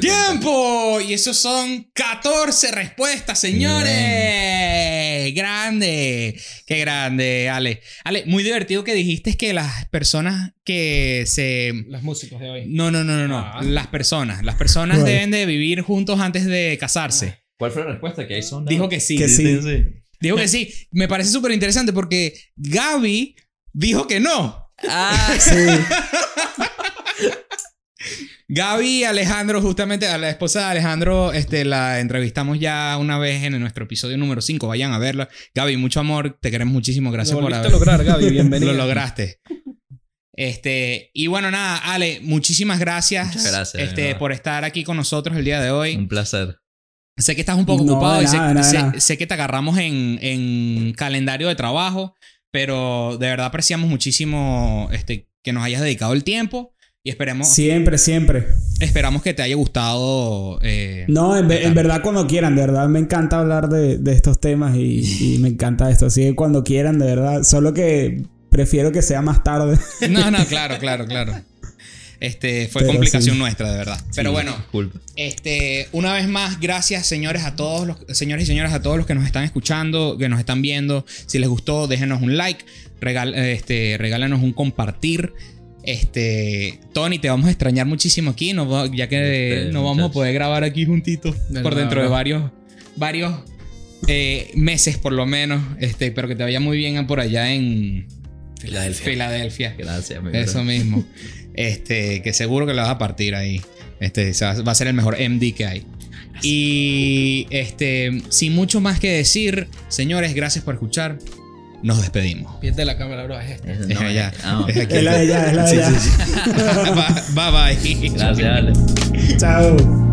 ¡Tiempo! Y esos son 14 respuestas, señores. Grande. Qué grande, Ale. Ale, muy divertido que dijiste que las personas que se... Los músicos de hoy. No, no, no, no, no. Ah. Las personas. Las personas deben de vivir juntos antes de casarse. ¿Cuál fue la respuesta? Que ahí son. Dijo que sí. Que sí. Dijo que sí. Me parece súper interesante porque Gaby dijo que no. Ah, Sí. Gaby y Alejandro, justamente a la esposa de Alejandro, este, la entrevistamos ya una vez en nuestro episodio número 5. Vayan a verla. Gaby, mucho amor. Te queremos muchísimo. Gracias Lo por haber. lograr, Gaby. Bienvenido. Lo lograste. Este, y bueno, nada, Ale, muchísimas gracias. Muchas gracias, Este, por estar aquí con nosotros el día de hoy. un placer. Sé que estás un poco No, ocupado y sé, nada, nada. sé que te agarramos en, en calendario de trabajo, pero de verdad apreciamos muchísimo este, que nos hayas dedicado el tiempo y esperemos, Siempre, siempre. esperamos que te haya gustado. eh, No, en, verdad cuando quieran, de verdad me encanta hablar de, de estos temas y, y me encanta esto. Así que cuando quieran, de verdad. Solo que prefiero que sea más tarde. No, no, claro, claro, claro. Este, fue Pero complicación sí. nuestra, de verdad. Pero Sí, bueno, Disculpa. Este, una vez más, gracias señores a todos los señores y señoras a todos los que nos están escuchando, que nos están viendo. Si les gustó, déjenos un like, regal, este, regálanos un compartir. Este, Tony, te vamos a extrañar muchísimo aquí, no va- ya que Este, no vamos a poder grabar aquí juntitos De por dentro de varios, varios eh, meses por lo menos. Este, pero que te vaya muy bien por allá en Filadelfia. Filadelfia. Gracias, mi Eso mismo. Este, que seguro que lo vas a partir ahí. Este, va a ser el mejor MD que hay. Y este, sin mucho más que decir, señores, gracias por escuchar. Nos despedimos. Pierde la cámara, bro. Es este. Es- Es no, allá. es- ah, Es aquí. es la de ella, es la de Sí, ella. sí, sí. bye bye. Gracias, Ale. Chao.